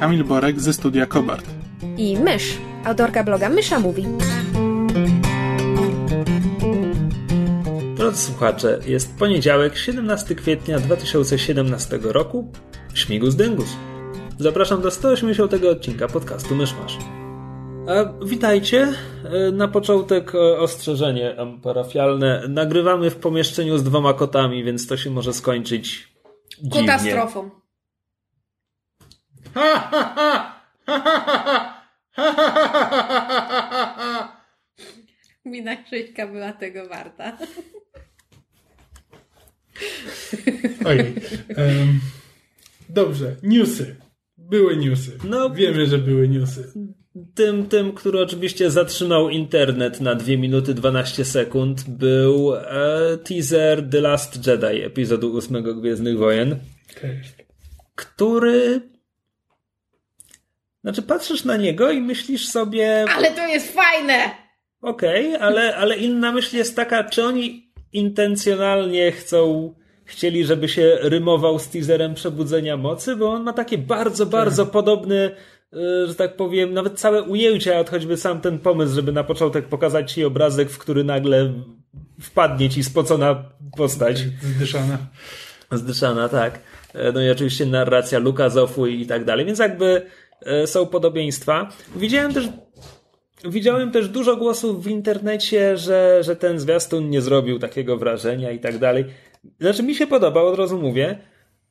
Kamil Borek ze studia Kobart. i Mysz, autorka bloga Mysza Mówi. Drodzy słuchacze, jest poniedziałek, 17 kwietnia 2017 roku. Śmigus Dyngus. Zapraszam do 180 odcinka podcastu Myszmasz. A, witajcie. E, Na początek e, ostrzeżenie parafialne. Nagrywamy w pomieszczeniu z dwoma kotami, więc to się może skończyć dziwnie. Katastrofą. Mina Krzyśka była tego warta. Oj. em, dobrze, newsy. Były newsy. No. Wiemy, że były newsy. Tym, tym, który oczywiście zatrzymał internet na 2 minuty 12 sekund, był e, teaser The Last Jedi, epizodu 8 Gwiezdnych Wojen, Okej. który. Znaczy, patrzysz na niego i myślisz sobie, Ale to jest fajne! okej, ale, ale inna myśl jest taka, czy oni intencjonalnie chcą, chcieli, żeby się rymował z teaserem Przebudzenia Mocy, bo on ma takie bardzo, bardzo podobny, e, że tak powiem, nawet całe ujęcia, od choćby sam ten pomysł, żeby na początek pokazać ci obrazek, w który nagle wpadnie ci spocona postać. Zdyszana. Zdyszana, tak. E, No i oczywiście narracja Luka Zofu i tak dalej, więc jakby są podobieństwa. Widziałem też Widziałem też dużo głosów w internecie, że, że ten zwiastun nie zrobił takiego wrażenia i tak dalej. Znaczy mi się podobał, od razu mówię.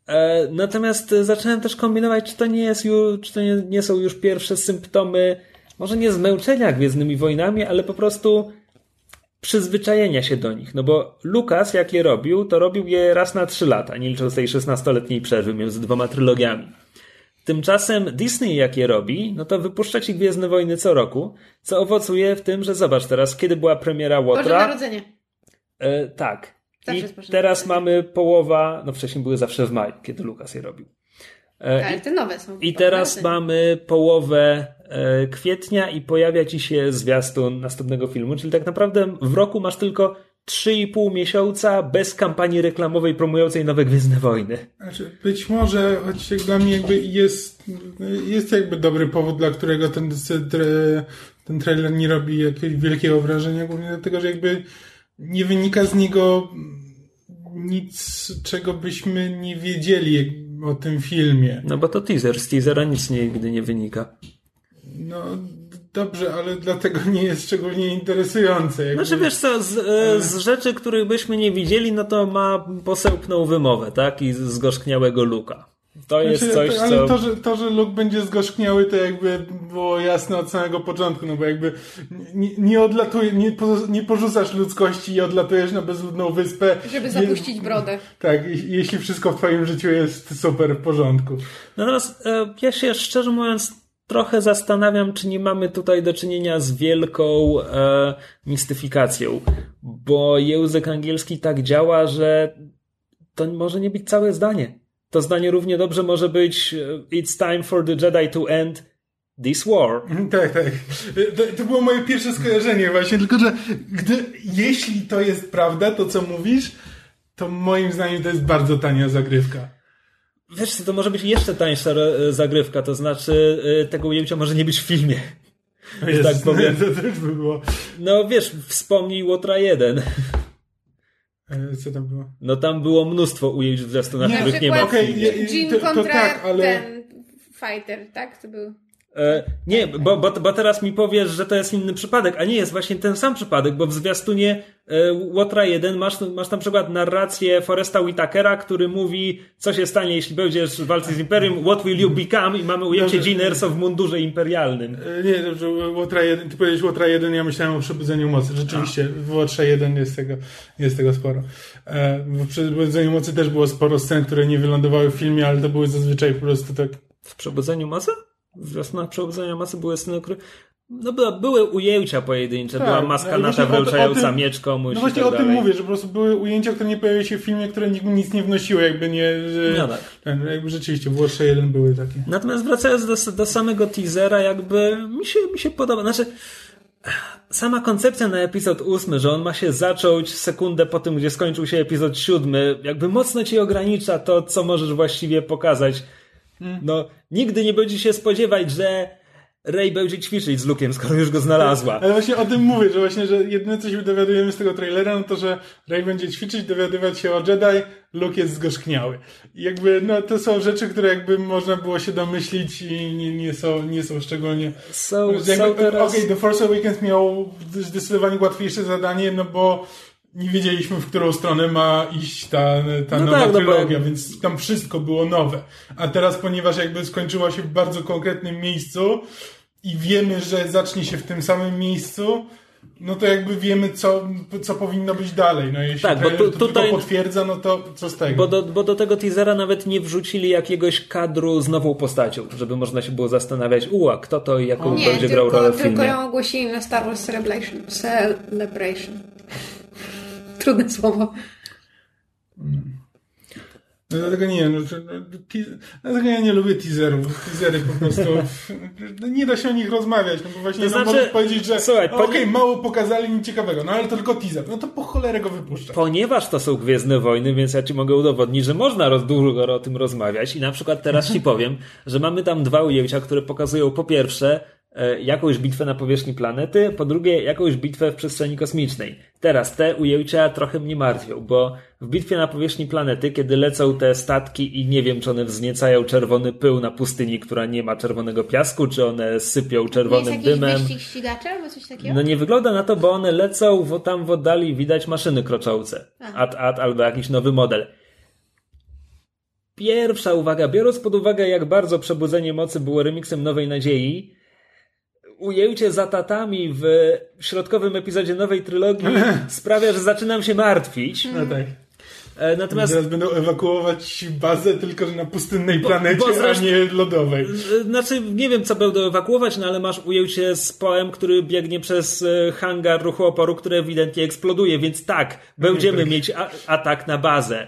E, natomiast e, zacząłem też kombinować, czy to nie jest już, czy to nie, nie są już pierwsze symptomy, może nie zmęczenia Gwiezdnymi Wojnami, ale po prostu przyzwyczajenia się do nich. No bo Lukas, jak je robił, to robił je raz na trzy lata, nie licząc tej 16-letniej przerwy między dwoma trylogiami. Tymczasem Disney, jak je robi, no to wypuszcza ci Gwiezdne Wojny co roku, co owocuje w tym, że zobacz teraz, kiedy była premiera Boże Łotra. Narodzenie. E, tak. Zawsze I Boże teraz mamy połowa, no wcześniej były zawsze w maju, kiedy Lukas je robił. E, Ale te nowe są. I Boże teraz mamy połowę e, kwietnia i pojawia ci się zwiastun następnego filmu, czyli tak naprawdę w roku masz tylko 3,5 miesiąca bez kampanii reklamowej promującej nowe Gwiezdne Wojny. Znaczy, być może, choć dla mnie jakby jest, jest jakby dobry powód, dla którego ten, ten trailer nie robi jakiegoś wielkiego wrażenia, głównie dlatego, że jakby nie wynika z niego nic, czego byśmy nie wiedzieli o tym filmie. No bo to teaser, z teasera nic nigdy nie wynika. No dobrze, ale dlatego nie jest szczególnie interesujące. Jakby... Znaczy wiesz co, z, e, z rzeczy, których byśmy nie widzieli, no to ma posełpną wymowę, tak? I z zgorzkniałego Luka. To jest Znaczy, coś, ale co... to, że, to, że Luke będzie zgorzkniały, to jakby było jasne od samego początku, no bo jakby nie, nie odlatuje, nie, po, nie porzucasz ludzkości i odlatujesz na bezludną wyspę. Żeby Je- zapuścić brodę. Tak, je- jeśli wszystko w twoim życiu jest super w porządku. Natomiast e, ja się szczerze mówiąc trochę zastanawiam, czy nie mamy tutaj do czynienia z wielką e, mistyfikacją, bo język angielski tak działa, że to może nie być całe zdanie. To zdanie równie dobrze może być e, It's time for the Jedi to end this war. Tak, tak. To, to było moje pierwsze skojarzenie właśnie, tylko że gdy, jeśli to jest prawda, to co mówisz, to moim zdaniem to jest bardzo tania zagrywka. Wiesz co, to może być jeszcze tańsza zagrywka, to znaczy e, tego ujęcia może nie być w filmie. Że tak powiem. To też by było. No wiesz, wspomnij Łotra 1. E, Co tam było? No tam było mnóstwo ujęć w zwiastunach, Na których nie ma Okej, Jean to- to tak, ale- ten fighter, tak? To był... E, nie, bo, bo, bo teraz mi powiesz, że to jest inny przypadek, a nie jest właśnie ten sam przypadek, bo w zwiastunie e, Łotra 1 masz, masz na przykład narrację Foresta Whitakera, który mówi, co się stanie, jeśli będziesz walczyć z Imperium, what will you become i mamy ujęcie Erso w mundurze imperialnym. E, Nie, dobrze, Łotra 1, ty powiedziałeś Łotra 1, ja myślałem o Przebudzeniu Mocy. Rzeczywiście, w Łotrze 1 jest tego, jest tego sporo. W Przebudzeniu Mocy też było sporo scen, które nie wylądowały w filmie, ale to były zazwyczaj po prostu tak... W Przebudzeniu Mocy? W Wiosnach Przebudzenia Masy były sceny, które no była, były ujęcia pojedyncze, Tak, była maska Nata wręczająca miecz komuś No właśnie tak o tym mówię, że po prostu były ujęcia, które nie pojawiły się w filmie, które nikt nic nie wnosiły, jakby nie, że No tak. jakby rzeczywiście Warsze 1 były takie. Natomiast wracając do, do samego teasera, jakby mi się, mi się podoba. Znaczy, sama koncepcja na epizod ósmy, że on ma się zacząć sekundę po tym, gdzie skończył się epizod siódmy, jakby mocno ci ogranicza to, co możesz właściwie pokazać. No, nigdy nie będzie się spodziewać, że Rey będzie ćwiczyć z Luke'em, skoro już go znalazła. Ale właśnie o tym mówię, że właśnie, że jedyne co się dowiadujemy z tego trailera, no to, że Rey będzie ćwiczyć, dowiadywać się o Jedi, Luke jest zgorzkniały. I jakby, no to są rzeczy, które jakby można było się domyślić i nie, nie, są, nie są szczególnie... Są, Jakby, są teraz... Okej, The Force Awakens miał zdecydowanie łatwiejsze zadanie, no bo nie wiedzieliśmy, w którą stronę ma iść ta, ta No nowa tak, no bo- trylogia, więc tam wszystko było nowe. A teraz, ponieważ jakby skończyła się w bardzo konkretnym miejscu i wiemy, że zacznie się w tym samym miejscu, no to jakby wiemy, co, co powinno być dalej. No jeśli Tak, bo trailer tu- to tutaj- tylko potwierdza, no to co z tego? Bo do, bo do tego teasera nawet nie wrzucili jakiegoś kadru z nową postacią, żeby można się było zastanawiać, uła, kto to i jaką Nie, będzie grał rolę tylko, w tylko filmie. ją ogłosili na Star Wars Celebration. Celebration. Trudne słowo. No, dlatego nie, no, no, te- dlatego ja nie lubię teaserów. Teasery po prostu, no, nie da się o nich rozmawiać, no bo właśnie To no, znaczy- możesz powiedzieć, że Słuchaj, okej, ponie- mało pokazali, nic ciekawego, no ale to tylko teaser, no to po cholerę go wypuszczę. Ponieważ to są Gwiezdne Wojny, więc ja ci mogę udowodnić, że można roz, dużo o tym rozmawiać i na przykład teraz ci powiem, że mamy tam dwa ujęcia, które pokazują po pierwsze jakąś bitwę na powierzchni planety, po drugie jakąś bitwę w przestrzeni kosmicznej. Teraz te ujęcia trochę mnie martwią, bo w bitwie na powierzchni planety, kiedy lecą te statki i nie wiem, czy one wzniecają czerwony pył na pustyni, która nie ma czerwonego piasku, czy one sypią czerwonym dymem. ścigaczy albo coś takiego? No nie wygląda na to, bo one lecą, bo tam w oddali widać maszyny kroczące. Ad, ad albo jakiś nowy model. Pierwsza uwaga, biorąc pod uwagę, jak bardzo Przebudzenie Mocy było remiksem Nowej Nadziei, ujęcie za tatami w środkowym epizodzie nowej trylogii sprawia, że zaczynam się martwić. No tak. E, Natomiast Teraz będą ewakuować bazę tylko że na pustynnej planecie, bo zresztą- a nie lodowej. E, Znaczy, nie wiem, co będą ewakuować, no ale masz ujęcie z poem, który biegnie przez e, hangar ruchu oporu, który ewidentnie eksploduje, więc tak, będziemy mieć a- atak na bazę.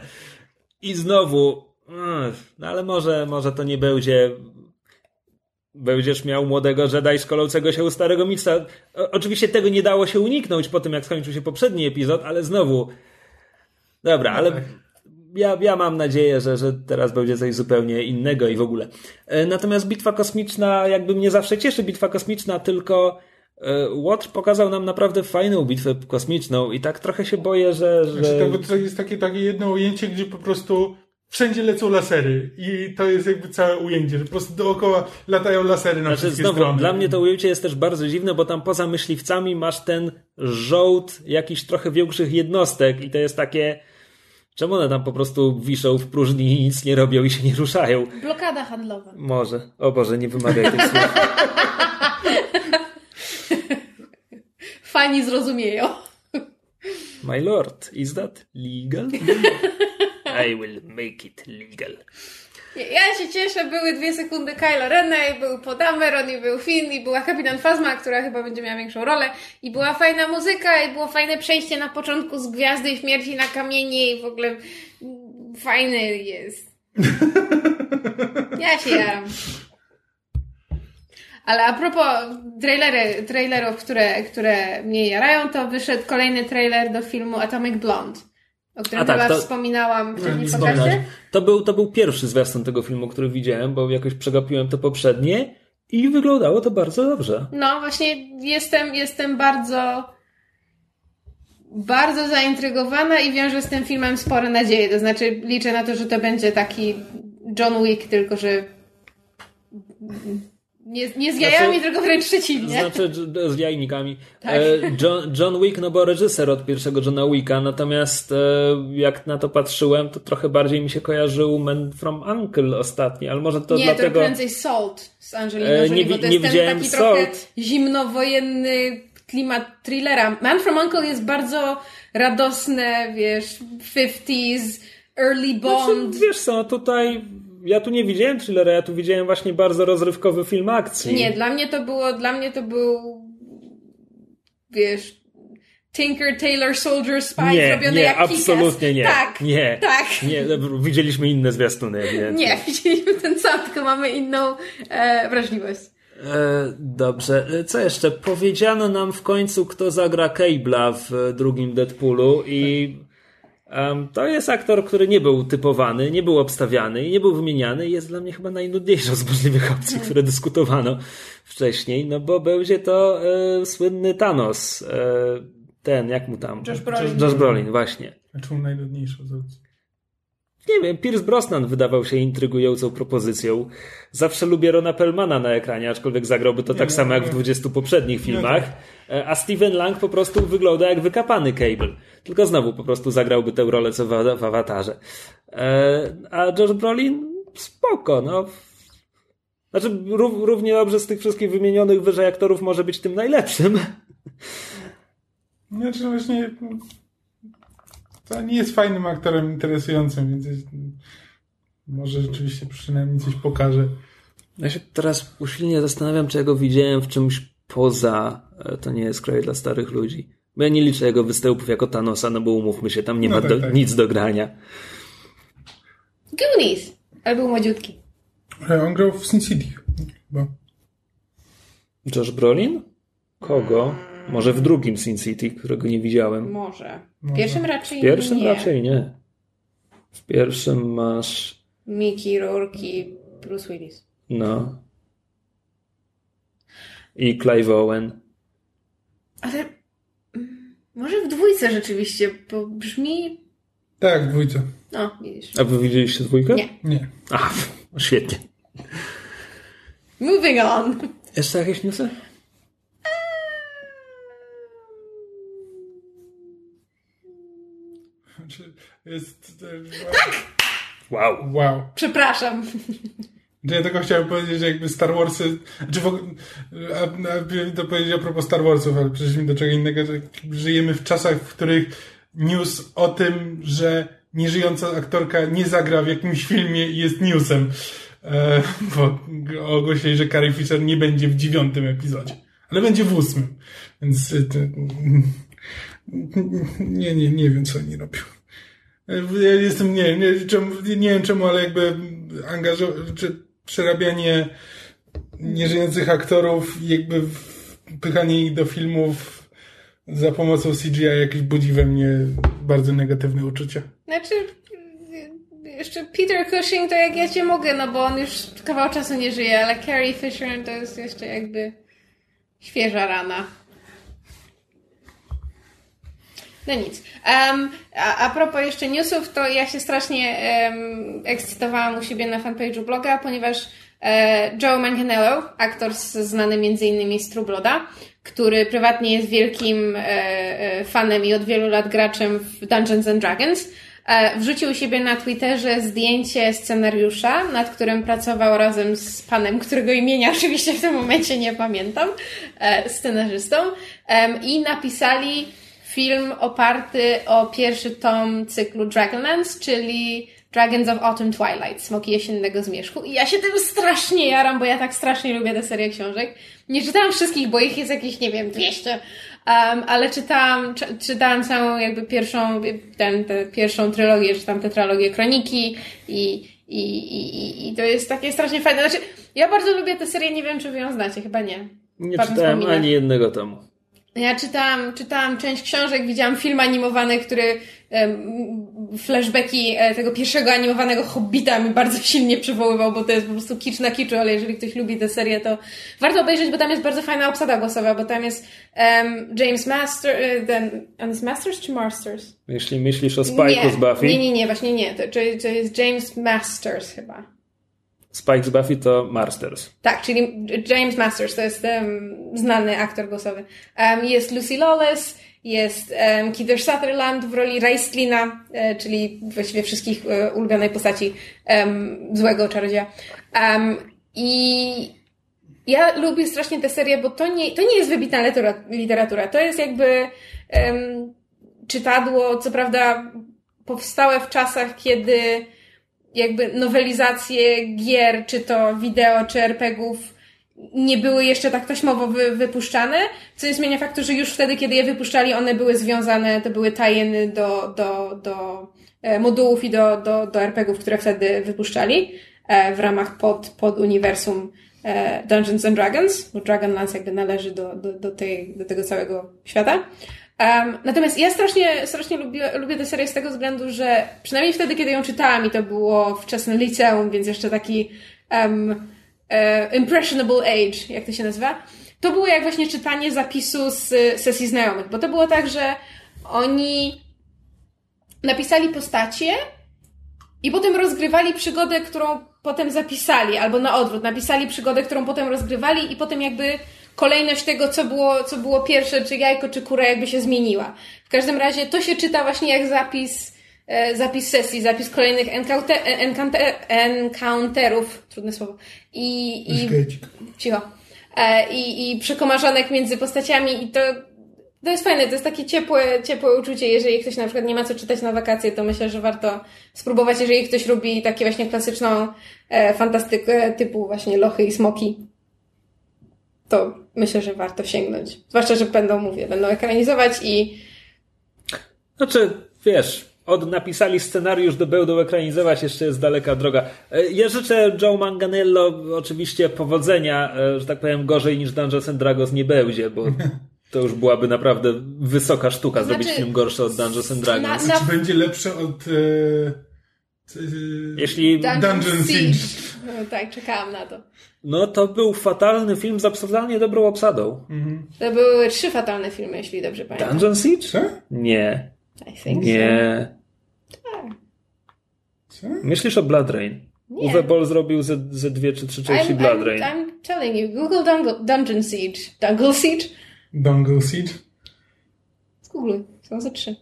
I znowu, mm, no ale może, może to nie będzie. Będziesz miał młodego Jedi szkolącego się u starego mistrza. Oczywiście tego nie dało się uniknąć po tym, jak skończył się poprzedni epizod, ale znowu. Dobra, ale ja, ja mam nadzieję, że, że teraz będzie coś zupełnie innego i w ogóle. E, Natomiast bitwa kosmiczna, jakby mnie zawsze cieszy bitwa kosmiczna, tylko e, Łotr pokazał nam naprawdę fajną bitwę kosmiczną i tak trochę się boję, że. że... Znaczy, to, to jest takie, takie jedno ujęcie, gdzie po prostu wszędzie lecą lasery i to jest jakby całe ujęcie, że po prostu dookoła latają lasery na Znaczy, wszystkie znowu, strony. dla mnie to ujęcie jest też bardzo dziwne, bo tam poza myśliwcami masz ten żołd jakichś trochę większych jednostek i to jest takie. Czemu one tam po prostu wiszą w próżni i nic nie robią i się nie ruszają? Blokada handlowa. Może. O Boże, nie wymawiaj tych słów. Fani zrozumieją. My lord, is that legal? I will make it legal. Ja się cieszę, były dwie sekundy Kylo Rena i był Podameron i był Finn i była Kapitan Phasma, która chyba będzie miała większą rolę i była fajna muzyka i było fajne przejście na początku z Gwiazdy Śmierci na kamienie i w ogóle fajny jest. Ja się jaram. Ale a propos trailery, trailerów, które, które mnie jarają, to wyszedł kolejny trailer do filmu Atomic Blonde, o którym A tak, chyba to- wspominałam w Wspominać. podcaście. To był, to był pierwszy zwiastun tego filmu, który widziałem, bo jakoś przegapiłem to poprzednie i wyglądało to bardzo dobrze. No, właśnie jestem, jestem bardzo, bardzo zaintrygowana i wiążę z tym filmem spore nadzieje. To znaczy, liczę na to, że to będzie taki John Wick, tylko że nie, nie z jajami, Znaczy- tylko wręcz przeciwnie. Znaczy z jajnikami. Tak. E, John, John Wick, no bo reżyser od pierwszego Johna Wicka, natomiast e, jak na to patrzyłem, to trochę bardziej mi się kojarzył Man from Uncle ostatni, ale może to nie, dlatego... to prędzej Salt z Angeliną E, Jolie, nie bo to nie jest ten taki trochę Salt. zimnowojenny klimat thrillera. Man from Uncle jest bardzo radosne, wiesz, 50s, early Bond. Znaczy, wiesz co, tutaj ja tu nie widziałem thrillera, ja tu widziałem właśnie bardzo rozrywkowy film akcji. Nie, dla mnie to było, dla mnie to był, wiesz, Tinker, Taylor, Soldier, Spy nie, zrobiony nie, jak absolutnie nie. Tak, nie, tak. Nie, widzieliśmy inne zwiastuny. ewidentnie. Nie, widzieliśmy ten sam, tylko mamy inną e, wrażliwość. E, dobrze, E, co jeszcze? Powiedziano nam w końcu, kto zagra Cable'a w e, drugim Deadpoolu i to jest aktor, który nie był typowany, nie był obstawiany i nie był wymieniany i jest dla mnie chyba najnudniejszą z możliwych opcji, które dyskutowano wcześniej, no bo będzie to e, słynny Thanos, e, ten, jak mu tam? Josh Brolin. Josh Brolin, właśnie. A czemu najnudniejszą z opcji? Nie wiem, Pierce Brosnan wydawał się intrygującą propozycją. Zawsze lubię Rona Pellmana na ekranie, aczkolwiek zagrałby to tak no, samo jak w no. 20 poprzednich filmach. E, A Steven Lang po prostu wygląda jak wykapany Cable. Tylko znowu po prostu zagrałby tę rolę co w, w awatarze. E, A Josh Brolin? Spoko, no. Znaczy, rów, równie dobrze z tych wszystkich wymienionych wyżej aktorów może być tym najlepszym. Znaczy no właśnie to nie jest fajnym aktorem interesującym, więc jest, może rzeczywiście przynajmniej coś pokaże. Ja się teraz usilnie zastanawiam, czy ja go widziałem w czymś poza e, To nie jest kraj dla starych ludzi. Bo ja nie liczę jego występów jako Thanosa, no bo umówmy się, tam nie No ma tak, do, tak. nic do grania. Goonies. Ale był młodziutki. E, On grał w Sin City. Chyba. Josh Brolin? Kogo? Może w drugim Sin City, którego nie widziałem. Może. W pierwszym raczej W pierwszym nie. raczej nie. W pierwszym masz... Mickey Rourke i Bruce Willis. No. I Clive Owen. Ale mm, może w dwójce rzeczywiście, bo brzmi... Tak, w dwójce. No, widzisz. A wy widzieliście dwójkę? Nie. Nie. A, świetnie. Moving on. Jeszcze jakieś newsy? Znaczy, jest... Wow. Wow. Przepraszam. Że Ja tylko chciałem powiedzieć, że jakby Star Warsy, czy w ogóle, to powiedzieć a propos Star Warsów, ale przeszliśmy do czego innego, że żyjemy w czasach, w których news o tym, że nieżyjąca aktorka nie zagra w jakimś filmie jest newsem. E, bo ogłosili, że Carrie Fisher nie będzie w dziewiątym epizodzie, ale będzie w ósmym. Więc e, to, nie, nie, nie wiem, co oni robią. Ja jestem, nie, nie, czemu, nie wiem czemu, ale jakby angażowanie, czy przerabianie nieżyjących aktorów jakby pychanie ich do filmów za pomocą CGI jakieś budzi we mnie bardzo negatywne uczucia. Znaczy, jeszcze Peter Cushing to jak ja cię mogę, no bo on już kawał czasu nie żyje, ale Carrie Fisher to jest jeszcze jakby świeża rana. No nic. Um, a, a propos jeszcze newsów, to ja się strasznie um, ekscytowałam u siebie na fanpage'u bloga, ponieważ e, Joe Manganiello, aktor znany innymi z True Blooda, który prywatnie jest wielkim e, e, fanem i od wielu lat graczem w Dungeons and Dragons, e, wrzucił siebie na Twitterze zdjęcie scenariusza, nad którym pracował razem z panem, którego imienia oczywiście w tym momencie nie pamiętam, e, scenarzystą, i napisali film oparty o pierwszy tom cyklu Dragonlance, czyli Dragons of Autumn Twilight, Smoki Jesiennego Zmierzchu. I ja się tym strasznie jaram, bo ja tak strasznie lubię tę serię książek. Nie czytałam wszystkich, bo ich jest jakieś, nie wiem, 200. Um, ale czytałam, czy, czytałam całą jakby pierwszą, ten, tę pierwszą trylogię, czy tam tetralogię Kroniki i, i, i, i to jest takie strasznie fajne. Znaczy, ja bardzo lubię tę serię, nie wiem, czy wy ją znacie, chyba nie. Nie Pan czytałem wspomina. ani jednego tomu. Ja czytałam, czytałam część książek, widziałam film animowany, który flashbacki e, tego pierwszego animowanego Hobbita mi bardzo silnie przywoływał, bo to jest po prostu kicz na kiczu, ale jeżeli ktoś lubi tę serię, to warto obejrzeć, bo tam jest bardzo fajna obsada głosowa, bo tam jest em, James Master, e, ten, on jest Masters czy Masters? Jeśli myślisz o Spike'u z Buffy, Nie, nie, nie, właśnie nie, to, to jest James Masters chyba. Spike z Buffy to Masters. Tak, czyli James Masters to jest um, znany aktor głosowy. Um, jest Lucy Lawless, jest um, Kiefer Sutherland w roli Raistlina, e, czyli właściwie wszystkich e, ulubionej postaci em, złego czarodzieja. Um, I ja lubię strasznie tę serię, bo to nie, to nie jest wybitna litera- literatura. To jest jakby em, czytadło, co prawda powstałe w czasach, kiedy jakby nowelizacje gier, czy to wideo, czy RPGów nie były jeszcze tak taśmowo wy, wypuszczane, co nie zmienia faktu, że już wtedy, kiedy je wypuszczali, one były związane, to były tajeny do, do, do e, modułów i do, do, do RPGów, które wtedy wypuszczali e, w ramach pod, pod uniwersum e, Dungeons and Dragons, bo Dragonlance jakby należy do, do, do, tej, do tego całego świata. Um, natomiast ja strasznie, strasznie lubię, lubię tę serię z tego względu, że przynajmniej wtedy, kiedy ją czytałam i to było wczesne liceum, więc jeszcze taki um, impressionable age, jak to się nazywa, to było jak właśnie czytanie zapisu z sesji znajomych, bo to było tak, że oni napisali postacie i potem rozgrywali przygodę, którą potem zapisali, albo na odwrót, napisali przygodę, którą potem rozgrywali i potem jakby kolejność tego, co było, co było pierwsze, czy jajko, czy kura, jakby się zmieniła. W każdym razie to się czyta właśnie jak zapis, e, zapis sesji, zapis kolejnych encounter, encounter, encounterów, trudne słowo, i, i cicho, e, i, i przekomarzanek między postaciami i to, to jest fajne, to jest takie ciepłe, ciepłe uczucie, jeżeli ktoś na przykład nie ma co czytać na wakacje, to myślę, że warto spróbować, jeżeli ktoś lubi takie właśnie klasyczną e, fantastykę typu właśnie lochy i smoki to myślę, że warto sięgnąć. Zwłaszcza, że będą, mówię, będą ekranizować i... Znaczy, wiesz, od napisali scenariusz do będą ekranizować jeszcze jest daleka droga. E, ja życzę Joe Manganello oczywiście powodzenia, e, że tak powiem, gorzej niż Dungeons and Dragons nie będzie, bo to już byłaby naprawdę wysoka sztuka znaczy, zrobić film gorszy od Dungeons and Dragons. Na, na... Czy będzie lepsze od... E... Jeśli Dungeon, Dungeon Siege. No, tak, czekałam na to. No to był fatalny film z absurdalnie dobrą obsadą. Mhm. To były trzy fatalne filmy, jeśli dobrze pamiętam. Dungeon Siege? Co? Nie. I think Nie. So. Tak. Co? Myślisz o Blood Rain? Nie. Uwe Boll zrobił ze, ze dwie czy trzy części I'm, Blood I'm, Rain. I'm telling you, Google Dungle, Dungeon Siege. Dungle Siege? Dungle Siege? Zgoogluj, są ze trzy.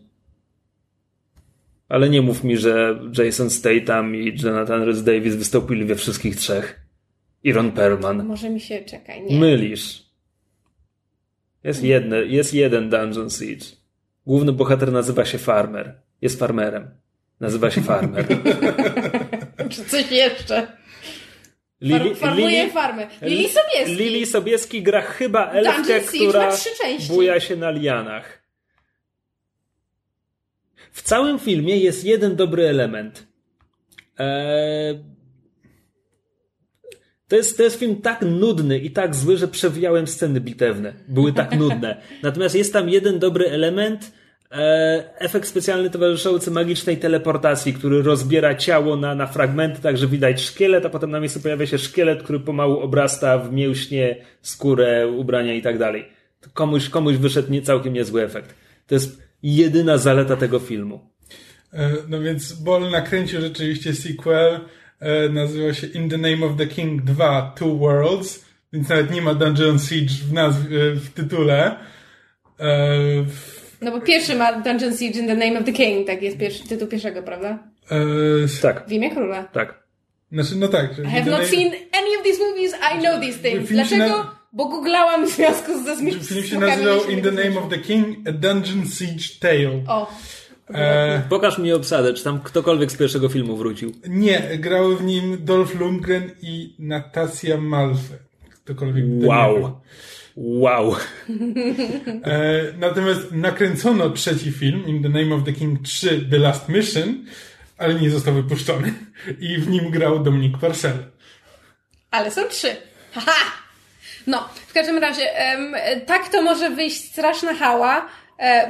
Ale nie mów mi, że Jason Statham i Jonathan Rhys Davis wystąpili we wszystkich trzech. I Ron Perlman. Może mi się czekaj, nie. Mylisz. Jest, jedne, jest jeden Dungeon Siege. Główny bohater nazywa się Farmer. Jest farmerem. Nazywa się Farmer. Czy coś jeszcze? Lili, Farmuje Lili, farmę. Lili Sobieski. Lili Sobieski gra chyba elfkę, która buja się na lianach. W całym filmie jest jeden dobry element. Eee, to jest, to jest film tak nudny i tak zły, że przewijałem sceny bitewne. Były tak nudne. Natomiast jest tam jeden dobry element, e, efekt specjalny towarzyszący magicznej teleportacji, który rozbiera ciało na, na fragmenty, tak że widać szkielet, a potem na miejscu pojawia się szkielet, który pomału obrasta w mięśnie, skórę, ubrania i tak dalej. Komuś, komuś wyszedł nie, całkiem niezły efekt. To jest jedyna zaleta tego filmu. E, no więc Ball nakręcił rzeczywiście sequel, e, nazywa się In the Name of the King 2 Two Worlds, więc nawet nie ma Dungeon Siege w, nazwie, e, w tytule. No bo pierwszy ma Dungeon Siege in the Name of the King, tak jest pierwszy, tytuł pierwszego, prawda? tak. W imię króla. Tak. Znaczy, no tak. I have not name... seen any of these movies, I know these things. Dlaczego? Na... Bo googlałam w związku ze zmianą. Film się nazywał In the Name of the King, A Dungeon Siege Tale. O. E... Pokaż mi obsadę, czy tam ktokolwiek z pierwszego filmu wrócił. Nie, grały w nim Dolph Lundgren i Natasia Malfe. Ktokolwiek Wow. Wow. E, natomiast nakręcono trzeci film, In the Name of the King 3, The Last Mission, ale nie został wypuszczony. I w nim grał Dominik Parcel. Ale są trzy. Haha! No, w każdym razie, tak to może wyjść straszna hała,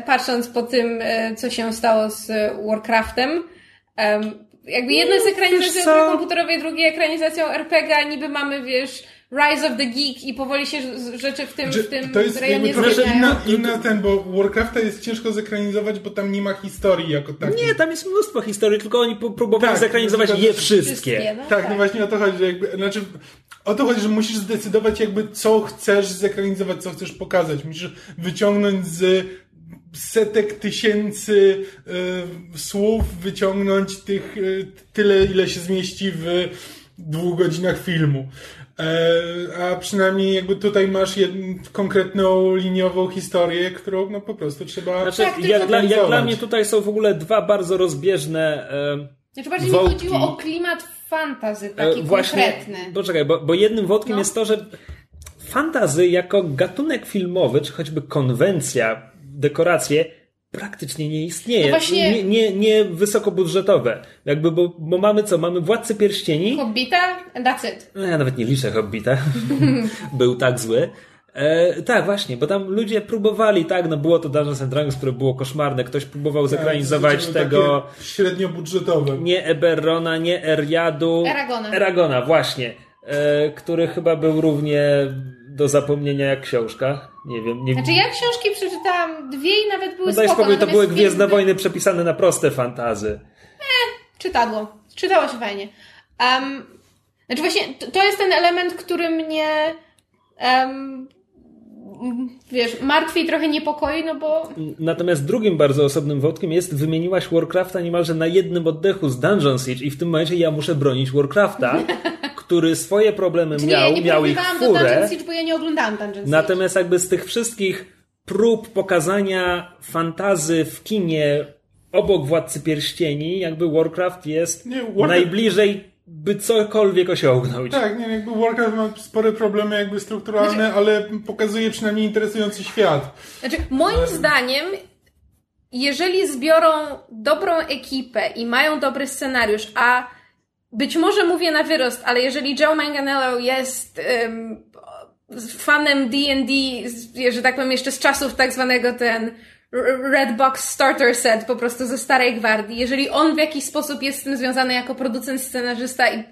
patrząc po tym, e, co się stało z Warcraftem. jakby jedno jest ekranizacją komputerowej, drugie ekranizacją RPG, niby mamy, wiesz, Rise of the Geek i powoli się rzeczy w tym, w tym To jest rejonie trochę inna, inna ten, bo Warcrafta jest ciężko zekranizować, bo tam nie ma historii jako takiej. Nie, tam jest mnóstwo historii, tylko oni próbowali tak, zekranizować je wszystkie. wszystkie no tak, tak, no właśnie o to chodzi, że jakby, znaczy o to chodzi, że musisz zdecydować jakby co chcesz zekranizować, co chcesz pokazać. Musisz wyciągnąć z setek tysięcy y, słów, wyciągnąć tych y, tyle, ile się zmieści w dwóch godzinach filmu. E, a przynajmniej jakby tutaj masz jedną konkretną liniową historię, którą no po prostu trzeba. Znaczy, jak, dla, jak dla mnie tutaj są w ogóle dwa bardzo rozbieżne. E, Znaczy bardziej wątki. mi chodziło o klimat fantazy, taki E, Właśnie, konkretny. poczekaj, bo, bo jednym wątkiem No. jest to, że fantazy jako gatunek filmowy, czy choćby konwencja, dekoracje, praktycznie nie istnieje. No właśnie- Nie, nie, nie wysokobudżetowe. Jakby, bo, bo mamy co? Mamy Władcę Pierścieni, Hobbita, and that's it. no ja nawet nie liczę Hobbita, był tak zły. E, tak, właśnie, bo tam ludzie próbowali, tak, no było to Dungeons and Dragons, które było koszmarne, ktoś próbował zekranizować Tak, tego, takie Średnio budżetowe. nie Eberrona, nie Eriadu. Eragona. Eragona, właśnie. E, który chyba był równie do zapomnienia jak książka. Nie wiem, nie Znaczy ja książki przeczytałam dwie i nawet były no spoko. spokój, to były Gwiezdne filmy- Wojny przepisane na proste fantazy. Czytadło. Czytało się fajnie. Um, znaczy właśnie, to, to jest ten element, który mnie um, wiesz, martwi i trochę niepokoi, no bo Natomiast drugim bardzo osobnym wątkiem jest, wymieniłaś Warcrafta niemalże na jednym oddechu z Dungeon Siege i w tym momencie ja muszę bronić Warcrafta, który swoje problemy Czyli miał, ja nie miał ich do furę. Siege, bo ja nie oglądałam Dungeon Siege. Natomiast jakby z tych wszystkich prób pokazania fantazy w kinie obok Władcy Pierścieni, jakby Warcraft jest Nie, Warcraft- najbliżej, by cokolwiek osiągnąć. Tak, nie, jakby Warcraft ma spore problemy jakby strukturalne, ale pokazuje przynajmniej interesujący świat. Znaczy, moim zdaniem, jeżeli zbiorą dobrą ekipę i mają dobry scenariusz, a być może mówię na wyrost, ale jeżeli Joe Manganiello jest em, fanem D&D, że tak powiem jeszcze z czasów tak zwanego ten Red Box Starter Set po prostu ze starej gwardii, jeżeli on w jakiś sposób jest z tym związany jako producent, scenarzysta i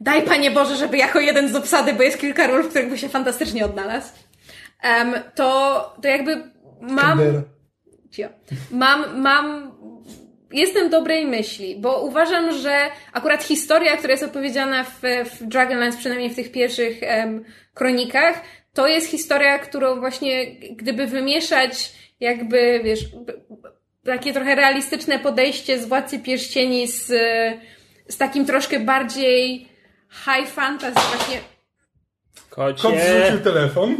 daj Panie Boże, żeby jako jeden z obsady, bo jest kilka ról, w których by się fantastycznie odnalazł, em, to, to jakby mam... Mam, mam, jestem dobrej myśli, bo uważam, że akurat historia, która jest opowiedziana w, w Dragonlance, przynajmniej w tych pierwszych em, kronikach, to jest historia, którą właśnie, gdyby wymieszać jakby, wiesz, takie trochę realistyczne podejście z Władcy Pierścieni z, z takim troszkę bardziej high fantasy właśnie Kocie. Kot zrzucił telefon.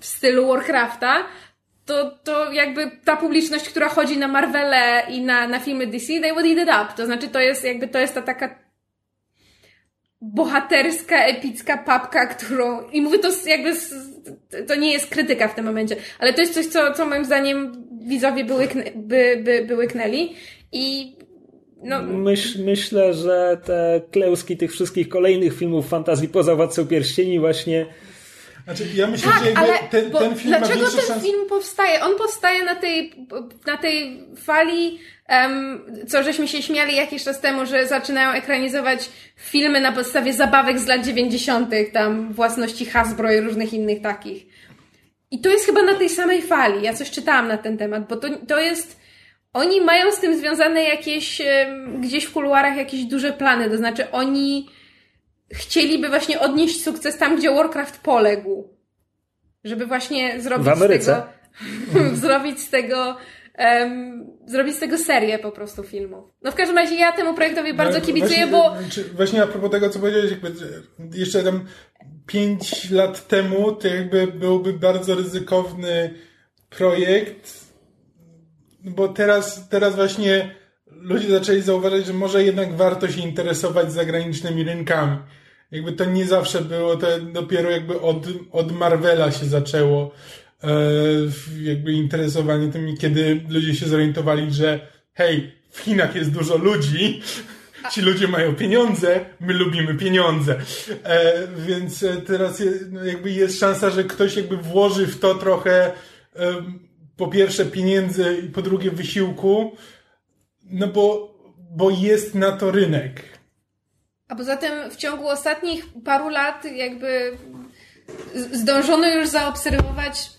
w stylu Warcrafta, to, to jakby ta publiczność, która chodzi na Marvele i na, na filmy DC, they would eat it up. To znaczy, to jest jakby, to jest ta taka bohaterska, epicka papka, którą, i mówię to jakby, to nie jest krytyka w tym momencie, ale to jest coś, co, co moim zdaniem widzowie by, by, by, by łyknęli i no, Myśl, myślę, że te klęski tych wszystkich kolejnych filmów fantazji poza Władcą Pierścieni właśnie Znaczy, ja myślę, Tak, że ale ten, bo ten film dlaczego ten film powstaje? On powstaje na tej, na tej fali, em, co żeśmy się śmiali jakiś czas temu, że zaczynają ekranizować filmy na podstawie zabawek z lat 90., tam własności Hasbro i różnych innych takich. I to jest chyba na tej samej fali. Ja coś czytałam na ten temat, bo to, to jest. Oni mają z tym związane jakieś, gdzieś w kuluarach jakieś duże plany, to znaczy oni chcieliby właśnie odnieść sukces tam, gdzie Warcraft poległ. Żeby właśnie zrobić W Ameryce. z tego, zrobić z tego, em, zrobić z tego serię po prostu filmów. No w każdym razie ja temu projektowi bardzo No, kibicuję, właśnie, bo Czy, właśnie a propos tego, co powiedziałeś, jakby jeszcze tam pięć lat temu to jakby byłby bardzo ryzykowny projekt, bo teraz, teraz właśnie ludzie zaczęli zauważać, że może jednak warto się interesować zagranicznymi rynkami. Jakby to nie zawsze było, to dopiero jakby od, od Marvela się zaczęło e, jakby interesowanie tym, kiedy ludzie się zorientowali, że hej, w Chinach jest dużo ludzi, ci ludzie mają pieniądze, my lubimy pieniądze. E, więc e, teraz je, no jakby jest szansa, że ktoś jakby włoży w to trochę em, po pierwsze pieniędzy i po drugie wysiłku, no bo, bo jest na to rynek. A poza tym w ciągu ostatnich paru lat jakby zdążono już zaobserwować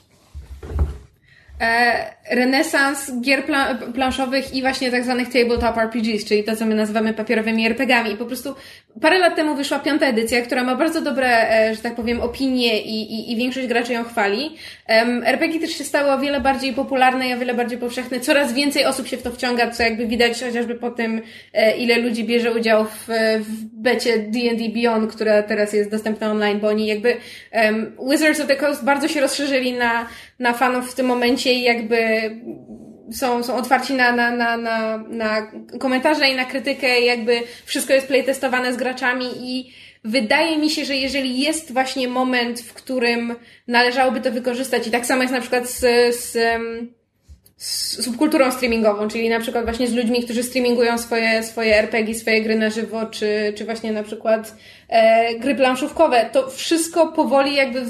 renesans gier pla planszowych i właśnie tak zwanych tabletop RPGs, czyli to, co my nazywamy papierowymi RPGami. I po prostu parę lat temu wyszła piąta edycja, która ma bardzo dobre, e, że tak powiem, opinie i, i, i większość graczy ją chwali. RPG też się stały o wiele bardziej popularne i o wiele bardziej powszechne. Coraz więcej osób się w to wciąga, co jakby widać chociażby po tym, e, ile ludzi bierze udział w, w becie D&D Beyond, która teraz jest dostępna online, bo oni jakby em, Wizards of the Coast bardzo się rozszerzyli na, na fanów w tym momencie i jakby są, są otwarci na, na, na, na, na komentarze i na krytykę, jakby wszystko jest playtestowane z graczami i wydaje mi się, że jeżeli jest właśnie moment, w którym należałoby to wykorzystać i tak samo jest na przykład z, z, z subkulturą streamingową, czyli na przykład właśnie z ludźmi, którzy streamingują swoje, swoje RPG, swoje gry na żywo, czy, czy właśnie na przykład e, gry planszówkowe, to wszystko powoli jakby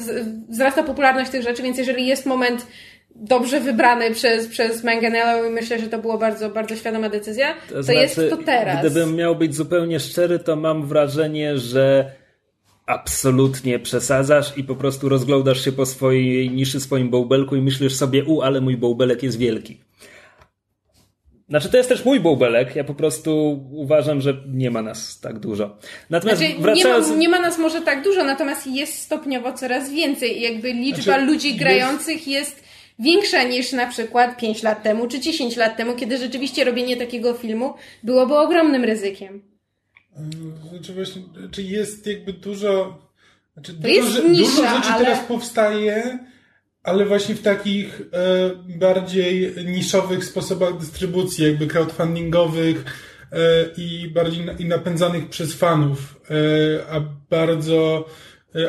wzrasta popularność tych rzeczy, więc jeżeli jest moment dobrze wybrany przez, przez Manganello i myślę, że to było bardzo, bardzo świadoma decyzja, to, to znaczy, jest to teraz. Gdybym miał być zupełnie szczery, to mam wrażenie, że absolutnie przesadzasz i po prostu rozglądasz się po swojej niszy, swoim bołbelku i myślisz sobie, u, ale mój bołbelek jest wielki. Znaczy, to jest też mój bołbelek. Ja po prostu uważam, że nie ma nas tak dużo. Natomiast znaczy, wracając... nie, ma, nie ma nas może tak dużo, natomiast jest stopniowo coraz więcej. Jakby liczba znaczy, ludzi grających jest... większa niż na przykład 5 lat temu czy 10 lat temu, kiedy rzeczywiście robienie takiego filmu byłoby ogromnym ryzykiem. Znaczy właśnie, znaczy jest jakby dużo, znaczy dużo, jest nisza, dużo rzeczy ale... teraz powstaje, ale właśnie w takich e, bardziej niszowych sposobach dystrybucji, jakby crowdfundingowych e, i bardziej na, i napędzanych przez fanów, e, a bardzo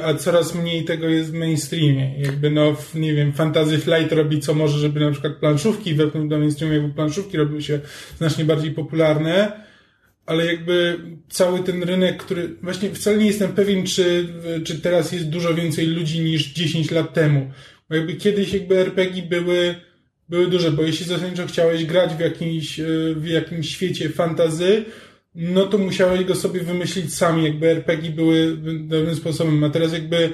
a coraz mniej tego jest w mainstreamie. Jakby no, nie wiem, Fantasy Flight robi co może, żeby na przykład planszówki wepchnąć do mainstreamu, jakby planszówki robiły się znacznie bardziej popularne ale jakby cały ten rynek, który właśnie wcale nie jestem pewien, czy, czy teraz jest dużo więcej ludzi niż 10 lat temu. Bo jakby kiedyś jakby RPG były, były duże, bo jeśli zasadniczo chciałeś grać w jakimś, w jakimś świecie fantazy, no to musiałeś go sobie wymyślić sami, jakby RPG były pewnym sposobem, a teraz jakby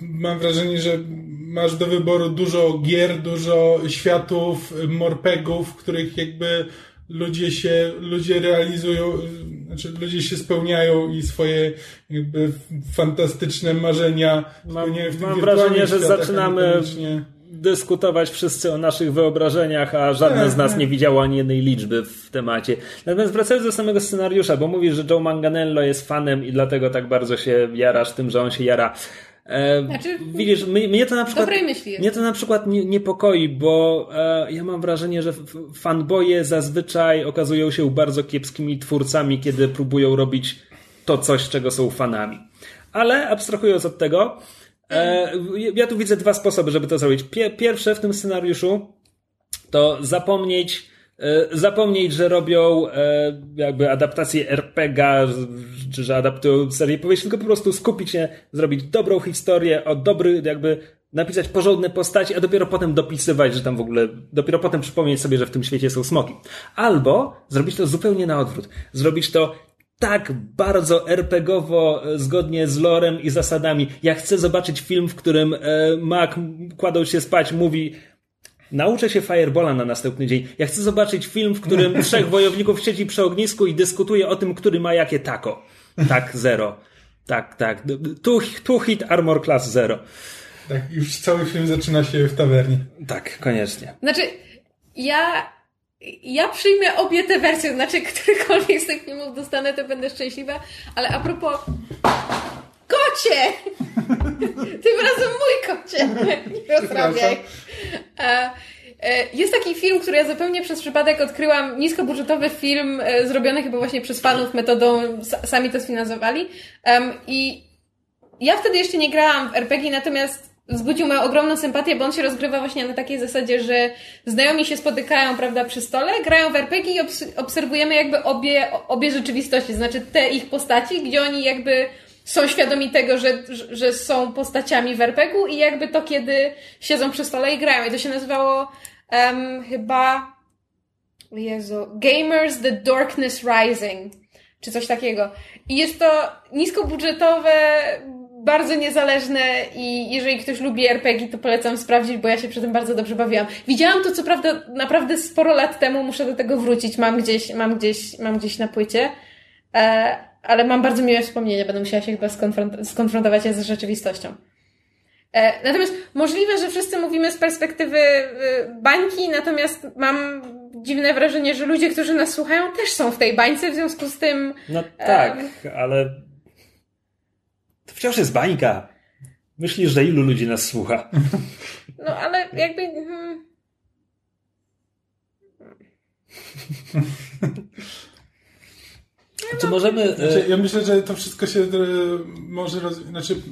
mam wrażenie, że masz do wyboru dużo gier, dużo światów, morpegów, w których jakby ludzie się, ludzie realizują, znaczy ludzie się spełniają i swoje jakby fantastyczne marzenia mam, mam wrażenie, że zaczynamy dyskutować wszyscy o naszych wyobrażeniach, a żadne z nas nie widziało ani jednej liczby w temacie. Natomiast wracając do samego scenariusza, bo mówisz, że Joe Manganello jest fanem i dlatego tak bardzo się jarasz tym, że on się jara E, znaczy, widzisz, mnie to na przykład, mnie to na przykład nie, niepokoi, bo e, ja mam wrażenie, że fanboje zazwyczaj okazują się bardzo kiepskimi twórcami, kiedy próbują robić to coś, czego są fanami. Ale abstrahując od tego, ja tu widzę dwa sposoby, żeby to zrobić. Pierwsze w tym scenariuszu to zapomnieć E, zapomnieć, że robią e, jakby adaptację RPG, czy że adaptują serię powieści, tylko po prostu skupić się, zrobić dobrą historię, o dobry, jakby napisać porządne postaci, a dopiero potem dopisywać, że tam w ogóle, dopiero potem przypomnieć sobie, że w tym świecie są smoki. Albo zrobić to zupełnie na odwrót. Zrobić to tak bardzo RPGowo, e, zgodnie z lorem i zasadami. Ja chcę zobaczyć film, w którym Mac kładąc się spać mówi Nauczę się Firebola na następny dzień. Ja chcę zobaczyć film, w którym trzech wojowników siedzi przy ognisku i dyskutuje o tym, który ma jakie tako. Tak, zero. Tak, tak. Two, two hit armor class zero. Tak, już cały film zaczyna się w tawernie. Tak, koniecznie. Znaczy, ja, ja przyjmę obie te wersje, znaczy którykolwiek z tych filmów dostanę, to będę szczęśliwa, ale a propos Kocie! Tym razem mój kocie. Nie rozrabiaj. E, jest taki film, który ja zupełnie przez przypadek odkryłam, niskobudżetowy film e, zrobiony chyba właśnie przez fanów metodą, sami to sfinansowali. I ja wtedy jeszcze nie grałam w RPG, natomiast wzbudził moją ogromną sympatię, bo on się rozgrywa właśnie na takiej zasadzie, że znajomi się spotykają, prawda, przy stole, grają w RPG i obserwujemy jakby obie, obie rzeczywistości, znaczy te ich postaci, gdzie oni jakby są świadomi tego, że, że są postaciami w RPG-u i jakby to, kiedy siedzą przy stole i grają. I to się nazywało um, chyba Jezu, Gamers The Darkness Rising, czy coś takiego. I jest to niskobudżetowe, bardzo niezależne i jeżeli ktoś lubi RPG, to polecam sprawdzić, bo ja się przy tym bardzo dobrze bawiłam. Widziałam to co prawda naprawdę sporo lat temu, muszę do tego wrócić, mam gdzieś, mam gdzieś, mam gdzieś na płycie. E, ale mam bardzo miłe wspomnienia, będę musiała się chyba skonfront- skonfrontować z rzeczywistością. E, natomiast możliwe, że wszyscy mówimy z perspektywy y, bańki, natomiast mam dziwne wrażenie, że ludzie, którzy nas słuchają, też są w tej bańce, w związku z tym. No tak, e... ale to wciąż jest bańka. Myślisz, że ilu ludzi nas słucha? No ale jakby. Hmm... Czy możemy... Znaczy, e, ja myślę, że to wszystko się e, może roz... Znaczy,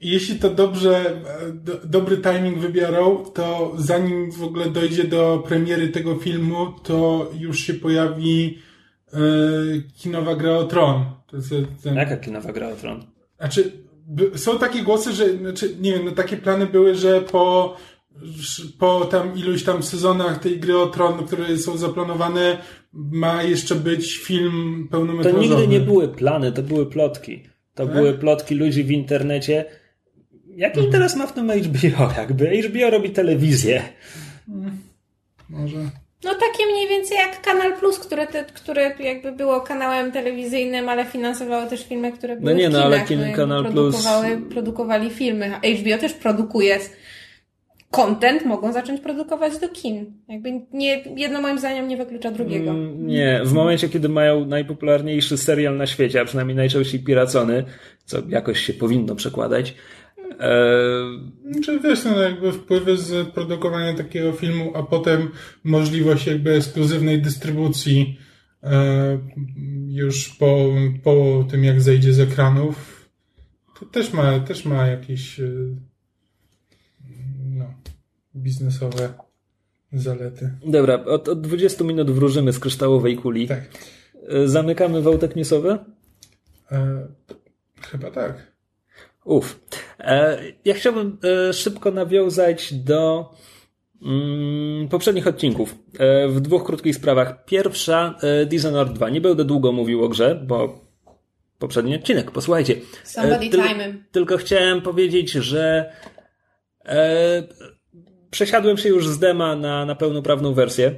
jeśli to dobrze, e, do, dobry timing wybiorą, to zanim w ogóle dojdzie do premiery tego filmu, to już się pojawi e, kinowa gra o Tron. To ten... Jaka kinowa gra o tron? Znaczy, są takie głosy, że, znaczy, nie wiem, no takie plany były, że po, po tam iluś tam sezonach tej gry o Tron, które są zaplanowane, ma jeszcze być film To pełnometrażowy. nigdy nie były plany, to były plotki. To Tak? były plotki ludzi w internecie. Jaki Mhm. interes ma w tym HBO? Jakby HBO robi telewizję. Może. No takie mniej więcej jak Kanal Plus, które, te, które jakby było kanałem telewizyjnym, ale finansowało też filmy, które były nie, w no, kinach. ale kin- jakby Kanal Plus- produkowały, Produkowali filmy. HBO też produkuje content, mogą zacząć produkować do kin. Jakby nie, jedno moim zdaniem nie wyklucza drugiego. Mm, Nie, w momencie, kiedy mają najpopularniejszy serial na świecie, a przynajmniej najczęściej piracony, co jakoś się powinno przekładać, Czy wiesz, no jakby wpływy z produkowania takiego filmu, a potem możliwość jakby ekskluzywnej dystrybucji e, już po, po tym, jak zejdzie z ekranów, to też ma, też ma jakieś e, no, biznesowe zalety. dobra, od, od 20 minut wróżymy z kryształowej kuli. Tak. E, Zamykamy wątek newsowy? E, chyba tak. Uf. E, ja chciałbym e, szybko nawiązać do mm, poprzednich odcinków. E, w dwóch krótkich sprawach. Pierwsza, Dishonored 2. Nie będę długo mówił o grze, bo poprzedni odcinek, posłuchajcie. Somebody tyl-. Tylko chciałem powiedzieć, że e, przesiadłem się już z dema na, na pełnoprawną wersję.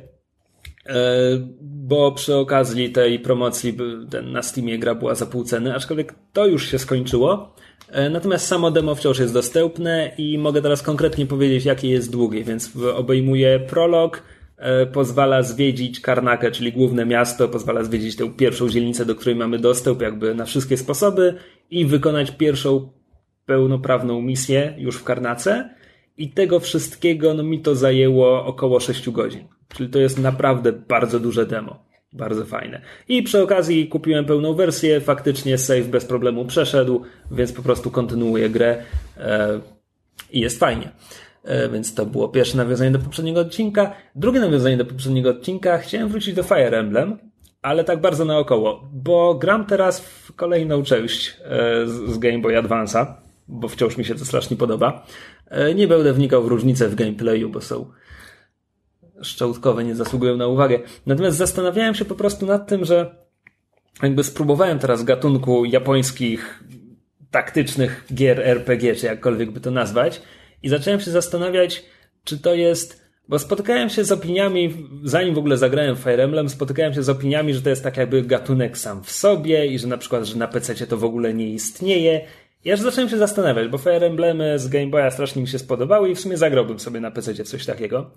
Bo przy okazji tej promocji ten, na Steamie gra była za pół ceny, aczkolwiek to już się skończyło. E, Natomiast samo demo wciąż jest dostępne i mogę teraz konkretnie powiedzieć, jakie jest długie, więc obejmuje prolog, e, pozwala zwiedzić Karnakę, czyli główne miasto, pozwala zwiedzić tę pierwszą dzielnicę, do której mamy dostęp jakby na wszystkie sposoby i wykonać pierwszą pełnoprawną misję już w Karnace. I tego wszystkiego no, mi to zajęło około 6 godzin. Czyli to jest naprawdę bardzo duże demo. Bardzo fajne. I przy okazji kupiłem pełną wersję, faktycznie save bez problemu przeszedł, więc po prostu kontynuuję grę e, i jest fajnie. E, więc to było pierwsze nawiązanie do poprzedniego odcinka. Drugie nawiązanie do poprzedniego odcinka, chciałem wrócić do Fire Emblem, ale tak bardzo naokoło, bo gram teraz w kolejną część e, z, Game Boy Advance'a, bo wciąż mi się to strasznie podoba. Nie będę wnikał w różnice w gameplayu, bo są szczotkowe, nie zasługują na uwagę. Natomiast zastanawiałem się po prostu nad tym, że jakby spróbowałem teraz gatunku japońskich taktycznych gier RPG, czy jakkolwiek by to nazwać, i zacząłem się zastanawiać, czy to jest. Bo spotykałem się z opiniami, zanim w ogóle zagrałem Fire Emblem, spotykałem się z opiniami, że to jest tak jakby gatunek sam w sobie i że na przykład, że na PC to w ogóle nie istnieje. I aż zacząłem się zastanawiać, bo Fire Emblemy z Game Boya strasznie mi się spodobały i w sumie zagrałbym sobie na PC coś takiego.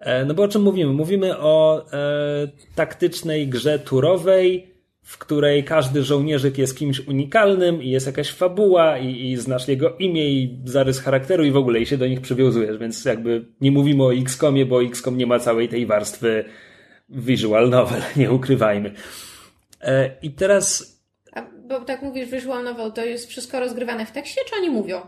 E, No bo o czym mówimy? Mówimy o e, taktycznej grze turowej, w której każdy żołnierzyk jest kimś unikalnym i jest jakaś fabuła i, i znasz jego imię i zarys charakteru i w ogóle i się do nich przywiązujesz, więc jakby nie mówimy o XCOMie, bo XCOM nie ma całej tej warstwy visual novel, nie ukrywajmy. E, I teraz A, bo tak mówisz, visual novel, to jest wszystko rozgrywane w tekście, czy oni mówią?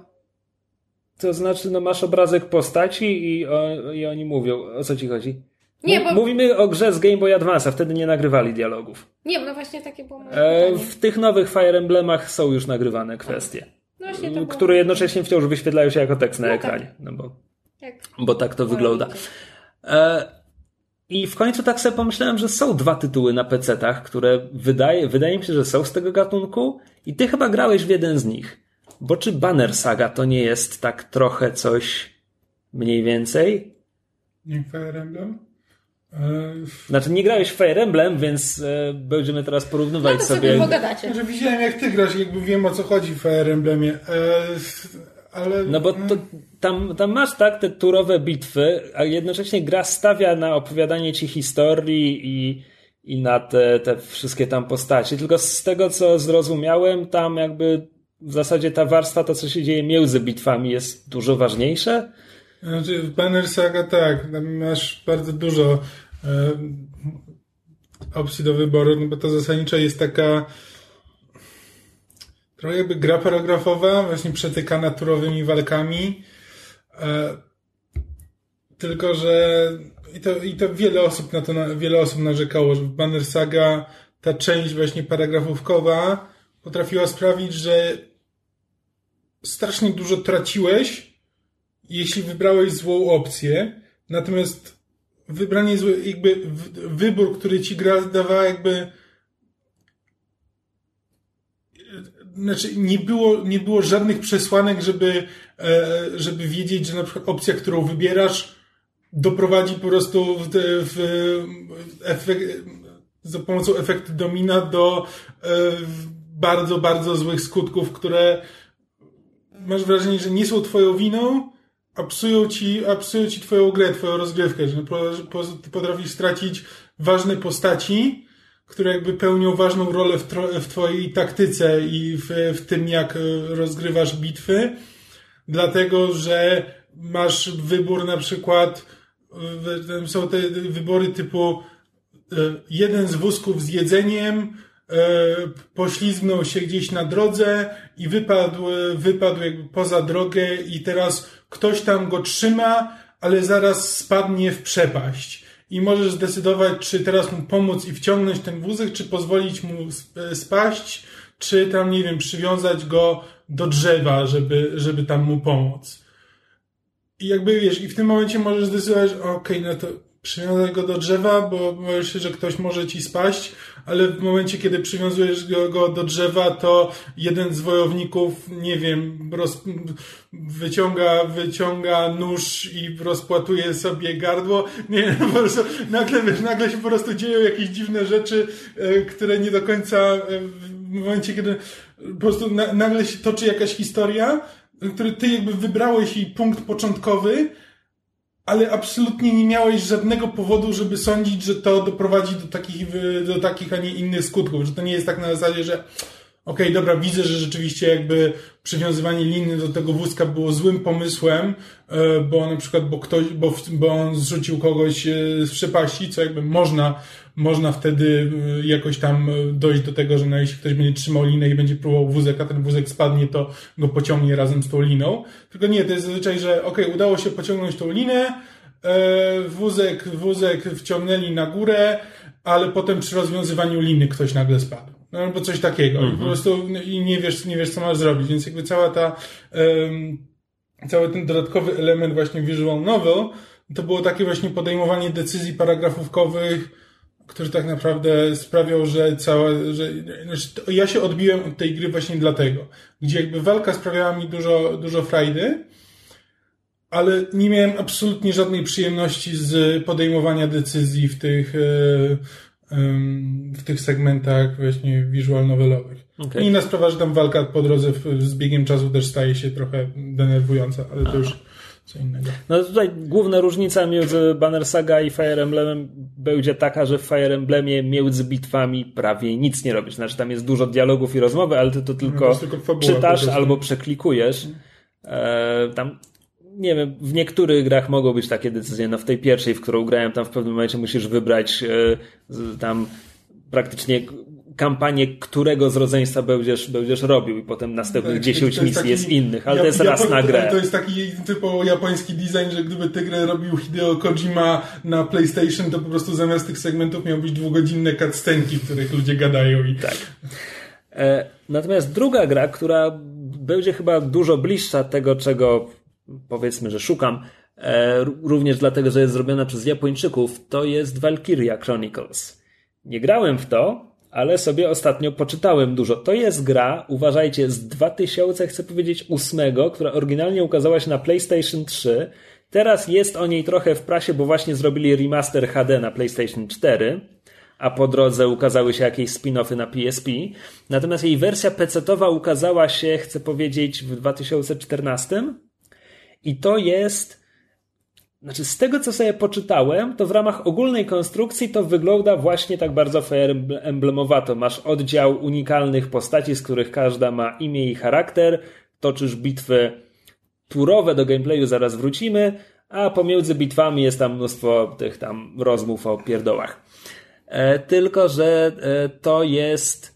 To znaczy, no masz obrazek postaci i, o, i oni mówią, o co ci chodzi? Nie, bo- Mówimy o grze z Game Boy Advance, a wtedy nie nagrywali dialogów. Nie, no właśnie takie było E, w tych nowych Fire Emblemach są już nagrywane kwestie, No było... które jednocześnie wciąż wyświetlają się jako tekst na No tak. ekranie, no bo, Jak... bo tak to wygląda. E, I w końcu tak sobie pomyślałem, że są dwa tytuły na PC-tach, które wydaje, wydaje mi się, że są z tego gatunku i ty chyba grałeś w jeden z nich. Bo czy Banner Saga to nie jest tak trochę coś mniej więcej? Nie Fire Emblem? E, Znaczy nie grałeś w Fire Emblem, więc e, będziemy teraz porównywać No to sobie... sobie pogadacie. że widziałem jak ty grasz, jakby wiem o co chodzi w Fire Emblemie, e, ale... No bo to, tam, tam masz tak te turowe bitwy, a jednocześnie gra stawia na opowiadanie ci historii i, i na te, te wszystkie tam postacie. Tylko z tego co zrozumiałem, tam jakby w zasadzie ta warstwa, to co się dzieje między bitwami jest dużo ważniejsze. Znaczy w Banner Saga tak, masz bardzo dużo e, opcji do wyboru, no bo to zasadniczo jest taka trochę jakby gra paragrafowa, właśnie przetykana turowymi walkami. E, tylko, że i to, i to wiele osób na to, wiele osób narzekało, że w Banner Saga ta część właśnie paragrafówkowa potrafiła sprawić, że strasznie dużo traciłeś, jeśli wybrałeś złą opcję, natomiast wybranie złe, jakby wybór, który ci gra dawała jakby znaczy nie było, nie było żadnych przesłanek, żeby, e, żeby wiedzieć, że na przykład opcja, którą wybierasz, doprowadzi po prostu w, w, efekt, za pomocą efektu domina do e, bardzo, bardzo złych skutków, które masz wrażenie, że nie są twoją winą, a psują ci, a psują ci twoją grę, twoją rozgrywkę, że potrafisz stracić ważne postaci, które jakby pełnią ważną rolę w, w twojej taktyce i w, w tym, jak rozgrywasz bitwy, dlatego, że masz wybór na przykład, są te wybory typu e, jeden z wózków z jedzeniem, poślizgnął się gdzieś na drodze i wypadł, wypadł jakby poza drogę i teraz ktoś tam go trzyma, ale zaraz spadnie w przepaść. I możesz zdecydować, czy teraz mu pomóc i wciągnąć ten wózek, czy pozwolić mu spaść, czy tam, nie wiem, przywiązać go do drzewa, żeby, żeby tam mu pomóc. I jakby wiesz, i w tym momencie możesz zdecydować, okej, okay, no to przywiązać go do drzewa, bo boisz się, że ktoś może ci spaść, ale w momencie, kiedy przywiązujesz go, go do drzewa, to jeden z wojowników, nie wiem, roz, wyciąga, wyciąga nóż i rozpłatuje sobie gardło. Nie, po prostu nagle, nagle się po prostu dzieją jakieś dziwne rzeczy, e, które nie do końca e, w momencie, kiedy po prostu na, nagle się toczy jakaś historia, który ty jakby wybrałeś jej punkt początkowy, ale absolutnie nie miałeś żadnego powodu, żeby sądzić, że to doprowadzi do takich, do takich, a nie innych skutków, że to nie jest tak na zasadzie, że okej, okay, dobra, widzę, że rzeczywiście jakby przywiązywanie liny do tego wózka było złym pomysłem, e, bo na przykład, bo ktoś, bo, bo on zrzucił kogoś e, z przepaści, co jakby można, można wtedy e, jakoś tam dojść do tego, że no, jeśli ktoś będzie trzymał linę i będzie próbował wózek, a ten wózek spadnie, to go pociągnie razem z tą liną. Tylko nie, to jest zazwyczaj, że okej, okay, udało się pociągnąć tą linę, wózek, wózek wciągnęli na górę, ale potem przy rozwiązywaniu liny ktoś nagle spadł. No albo coś takiego. Mm -hmm. Po prostu i nie wiesz, nie wiesz, co masz zrobić. Więc jakby cała ta, um, cały ten dodatkowy element właśnie visual novel, to było takie właśnie podejmowanie decyzji paragrafówkowych, które tak naprawdę sprawiał, że cała, że, znaczy ja się odbiłem od tej gry właśnie dlatego, gdzie jakby walka sprawiała mi dużo, dużo frajdy, ale nie miałem absolutnie żadnej przyjemności z podejmowania decyzji w tych, e, w tych segmentach właśnie visual novelowych. Okay. Inna sprawa, że tam walka po drodze z biegiem czasu też staje się trochę denerwująca, ale to już co innego. No tutaj główna różnica między Banner Saga i Fire Emblemem będzie taka, że w Fire Emblemie między bitwami prawie nic nie robisz. Znaczy tam jest dużo dialogów i rozmowy, ale ty to tylko, no to tylko czytasz albo przeklikujesz. E, tam nie wiem, w niektórych grach mogą być takie decyzje. No w tej pierwszej, w którą grałem, tam w pewnym momencie musisz wybrać e, tam praktycznie kampanię, którego z rodzeństwa będziesz, będziesz robił i potem następnych tak, 10 misji taki, jest innych, ale ja, to jest raz na grę. To jest taki typowo japoński design, że gdyby tę grę robił Hideo Kojima na PlayStation, to po prostu zamiast tych segmentów miał być dwugodzinne cutscenki, w których ludzie gadają i... Tak. E, natomiast druga gra, która będzie chyba dużo bliższa tego, czego powiedzmy, że szukam, e, również dlatego, że jest zrobiona przez Japończyków, to jest Valkyria Chronicles. Nie grałem w to, ale sobie ostatnio poczytałem dużo. To jest gra, uważajcie, z 2000, chcę powiedzieć, 8, która oryginalnie ukazała się na PlayStation 3. Teraz jest o niej trochę w prasie, bo właśnie zrobili remaster HD na PlayStation 4, a po drodze ukazały się jakieś spin-offy na PSP. Natomiast jej wersja PC-towa ukazała się, chcę powiedzieć, w 2014 i to jest. Znaczy, z tego co sobie poczytałem, to w ramach ogólnej konstrukcji to wygląda właśnie tak bardzo Fire Emblemowato. Masz oddział unikalnych postaci, z których każda ma imię i charakter, toczysz bitwy turowe do gameplayu, zaraz wrócimy, a pomiędzy bitwami jest tam mnóstwo tych tam rozmów o pierdołach. E, tylko, że e, to jest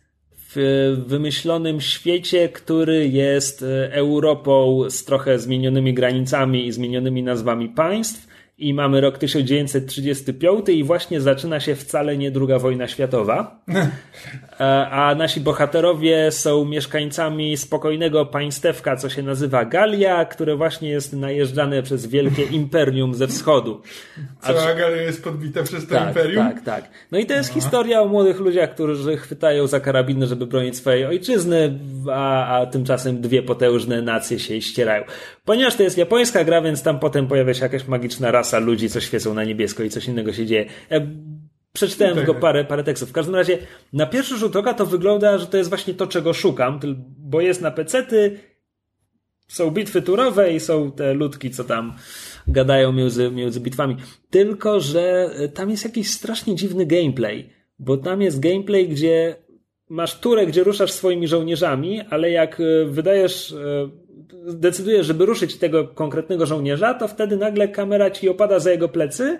wymyślonym świecie, który jest e, Europą z trochę zmienionymi granicami i zmienionymi nazwami państw i mamy rok 1935 i właśnie zaczyna się wcale nie druga wojna światowa. E, a nasi bohaterowie są mieszkańcami spokojnego państewka, co się nazywa Galia, które właśnie jest najeżdżane przez wielkie imperium ze wschodu. Cała Galia jest podbita przez to tak, imperium? Tak, tak. No i to jest historia o młodych ludziach, którzy chwytają za karabiny, żeby bronić swojej ojczyzny, a, a tymczasem dwie potężne nacje się ścierają. Ponieważ to jest japońska gra, więc tam potem pojawia się jakaś magiczna rasa ludzi, co świecą na niebiesko i coś innego się dzieje. Przeczytałem tylko parę, parę tekstów. W każdym razie na pierwszy rzut oka to wygląda, że to jest właśnie to, czego szukam, bo jest na pecety, są bitwy turowe i są te ludki, co tam gadają między, między bitwami. Tylko, że e, tam jest jakiś strasznie dziwny gameplay, bo tam jest gameplay, gdzie masz turę, gdzie ruszasz swoimi żołnierzami, ale jak e, wydajesz, e, decydujesz, żeby ruszyć tego konkretnego żołnierza, to wtedy nagle kamera ci opada za jego plecy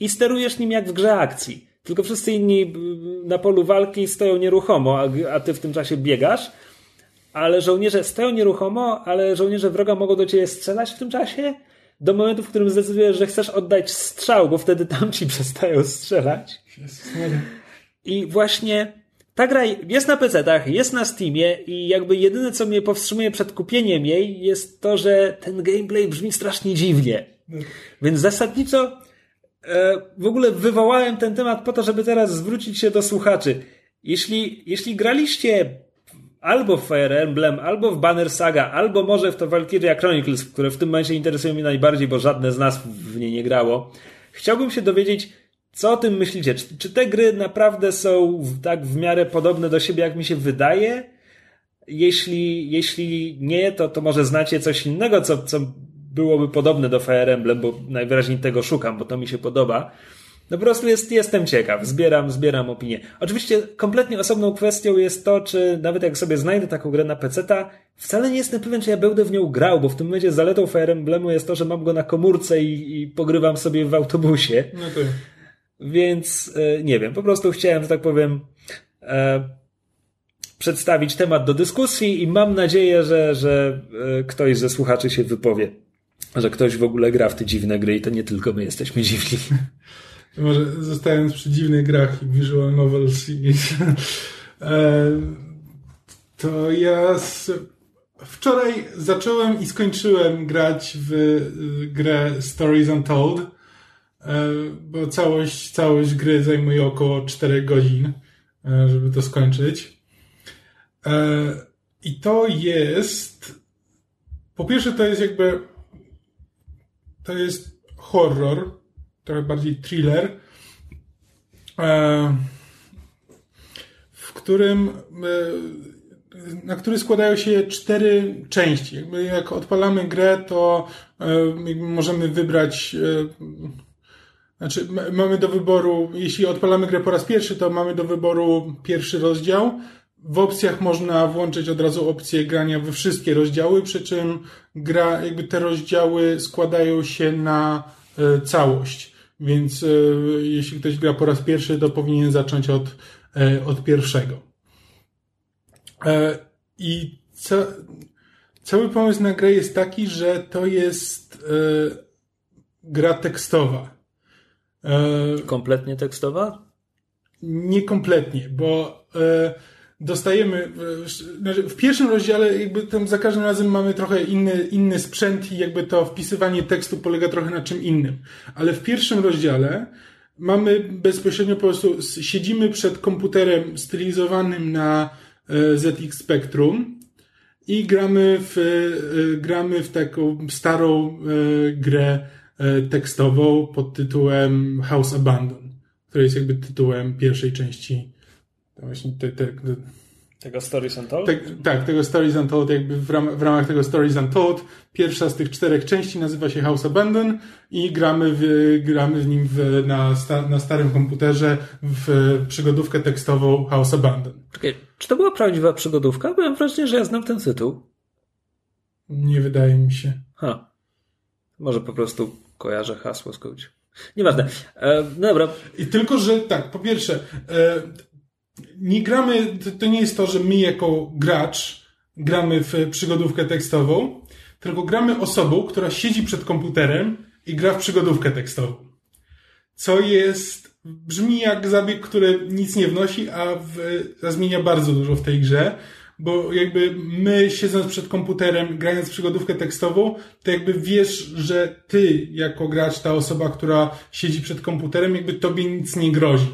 i sterujesz nim jak w grze akcji. Tylko wszyscy inni b- na polu walki stoją nieruchomo, a, ty w tym czasie biegasz. Ale żołnierze stoją nieruchomo, ale żołnierze wroga mogą do ciebie strzelać w tym czasie do momentu, w którym zdecydujesz, że chcesz oddać strzał, bo wtedy tamci przestają strzelać. I właśnie ta gra jest na PC-tach, jest na Steamie i jakby jedyne, co mnie powstrzymuje przed kupieniem jej, jest to, że ten gameplay brzmi strasznie dziwnie. Więc zasadniczo w ogóle wywołałem ten temat po to, żeby teraz zwrócić się do słuchaczy. Jeśli, jeśli graliście albo w Fire Emblem, albo w Banner Saga, albo może w to Valkyria Chronicles, które w tym momencie interesują mnie najbardziej, bo żadne z nas w nie nie grało, chciałbym się dowiedzieć, co o tym myślicie? Czy, czy te gry naprawdę są tak w miarę podobne do siebie, jak mi się wydaje? Jeśli, jeśli nie, to, to może znacie coś innego, co, co byłoby podobne do Fire Emblem, bo najwyraźniej tego szukam, bo to mi się podoba. No po prostu jest, jestem ciekaw, zbieram, zbieram opinię. Oczywiście kompletnie osobną kwestią jest to, czy nawet jak sobie znajdę taką grę na PC-ta, wcale nie jestem pewien, czy ja będę w nią grał, bo w tym momencie zaletą Fire Emblemu jest to, że mam go na komórce i, i pogrywam sobie w autobusie. No to Więc e, nie wiem, po prostu chciałem, że tak powiem, e, przedstawić temat do dyskusji i mam nadzieję, że, że e, ktoś ze słuchaczy się wypowie. Że ktoś w ogóle gra w te dziwne gry i to nie tylko my jesteśmy dziwni. Może zostając przy dziwnych grach i visual novels i, e, to ja z, wczoraj zacząłem i skończyłem grać w grę Stories Untold, e, bo całość, całość gry zajmuje około 4 godzin, e, żeby to skończyć. I to jest po pierwsze to jest jakby to jest horror, trochę bardziej thriller, e, w którym e, na który składają się cztery części. Jakby jak odpalamy grę, to e, możemy wybrać znaczy, mamy do wyboru, jeśli odpalamy grę po raz pierwszy, to mamy do wyboru pierwszy rozdział. W opcjach można włączyć od razu opcję grania we wszystkie rozdziały, przy czym gra, jakby te rozdziały składają się na e, całość. Więc e, jeśli ktoś gra po raz pierwszy, to powinien zacząć od, e, od pierwszego. I ca, cały pomysł na grę jest taki, że to jest gra tekstowa. Kompletnie tekstowa? Niekompletnie, bo dostajemy w, znaczy w pierwszym rozdziale jakby tam za każdym razem mamy trochę inny, inny sprzęt i jakby to wpisywanie tekstu polega trochę na czym innym. Ale w pierwszym rozdziale mamy bezpośrednio po prostu siedzimy przed komputerem stylizowanym na e, ZX Spectrum i gramy w, e, gramy w taką starą e, grę tekstową pod tytułem House Abandon, która jest jakby tytułem pierwszej części właśnie te, te, te, Tego Stories Untold? te, tak, tego Stories Untold, jakby w, ram, w ramach tego Stories Untold pierwsza z tych czterech części nazywa się House Abandon i gramy w, gramy w nim w, na, sta, na starym komputerze w przygodówkę tekstową House Abandon. Czekaj, czy to była prawdziwa przygodówka? Byłem wrażenie, że ja znam ten tytuł. Nie wydaje mi się. Ha. Może po prostu Kojarzę hasło z coach. Nieważne. E, dobra. I tylko, że tak, po pierwsze, e, nie gramy, to, nie jest to, że my jako gracz gramy w przygodówkę tekstową, tylko gramy osobą, która siedzi przed komputerem i gra w przygodówkę tekstową. Co jest, brzmi jak zabieg, który nic nie wnosi, a, w, a zmienia bardzo dużo w tej grze, bo jakby my siedząc przed komputerem, grając w przygodówkę tekstową, to jakby wiesz, że ty jako gracz, ta osoba, która siedzi przed komputerem, jakby tobie nic nie grozi.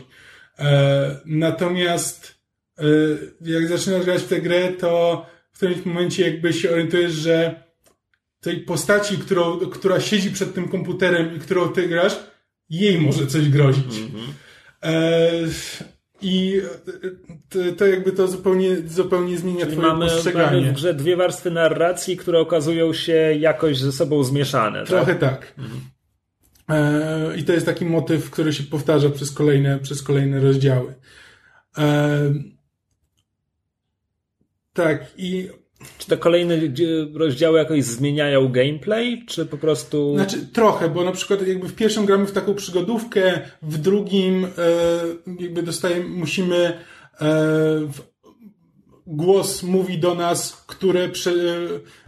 E, natomiast e, jak zaczynasz grać w tę grę, to w którymś momencie jakby się orientujesz, że tej postaci, którą, która siedzi przed tym komputerem i którą ty grasz, jej może coś grozić. Mm-hmm. E, I to, to, jakby to zupełnie, zupełnie zmienia Czyli twoje mamy, postrzeganie. Mamy w grze dwie warstwy narracji, które okazują się jakoś ze sobą zmieszane. Trochę tak. tak. Mhm. E, I to jest taki motyw, który się powtarza przez kolejne, przez kolejne rozdziały. E, tak, i czy te kolejne rozdziały jakoś zmieniają gameplay, czy po prostu... Znaczy trochę, bo na przykład jakby w pierwszym gramy w taką przygodówkę, w drugim e, jakby dostajemy, musimy e, głos mówi do nas, które prze,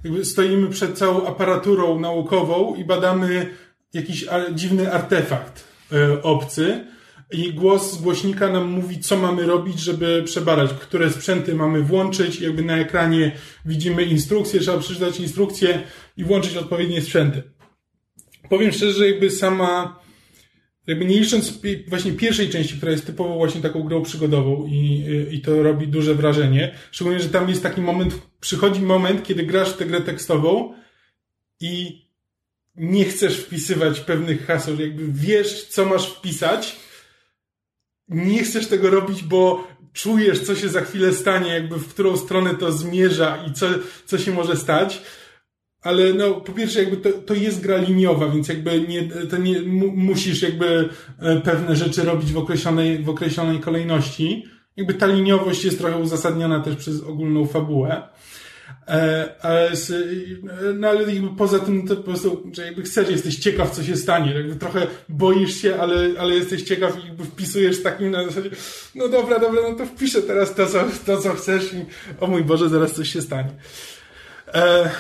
jakby stoimy przed całą aparaturą naukową i badamy jakiś dziwny artefakt e, obcy i głos z głośnika nam mówi, co mamy robić, żeby przebadać, które sprzęty mamy włączyć. Jakby na ekranie widzimy instrukcję, trzeba przeczytać instrukcję i włączyć odpowiednie sprzęty. Powiem szczerze, że jakby sama, jakby nie licząc właśnie pierwszej części, która jest typowo właśnie taką grą przygodową i, i to robi duże wrażenie. Szczególnie, że tam jest taki moment, przychodzi moment, kiedy grasz w tę grę tekstową i nie chcesz wpisywać pewnych haseł, jakby wiesz, co masz wpisać, nie chcesz tego robić, bo czujesz, co się za chwilę stanie, jakby w którą stronę to zmierza i co, co się może stać. Ale no, po pierwsze, jakby to, to jest gra liniowa, więc jakby nie, to nie musisz jakby e, pewne rzeczy robić w określonej, w określonej kolejności. Jakby ta liniowość jest trochę uzasadniona też przez ogólną fabułę. E, ale, no ale jakby poza tym to po prostu, że jakby chcesz, jesteś ciekaw, co się stanie. Jakby trochę boisz się, ale, ale jesteś ciekaw i jakby wpisujesz takim na zasadzie, no dobra, dobra, no to wpiszę teraz to, co, to, co chcesz i o mój Boże, zaraz coś się stanie. E,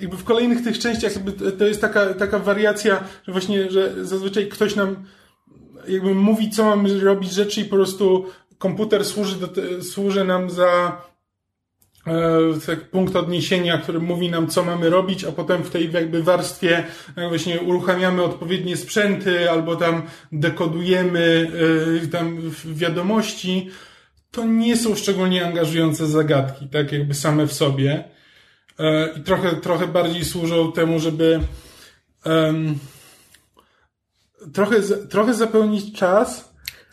jakby w kolejnych tych częściach jakby to jest taka, taka wariacja, że właśnie, że zazwyczaj ktoś nam jakby mówi, co mamy robić rzeczy i po prostu komputer służy, do, służy nam za punkt odniesienia, który mówi nam, co mamy robić, a potem w tej jakby warstwie e, właśnie uruchamiamy odpowiednie sprzęty albo tam dekodujemy e, tam wiadomości, to nie są szczególnie angażujące zagadki, tak jakby same w sobie. I trochę, trochę bardziej służą temu, żeby um, trochę, trochę zapełnić czas.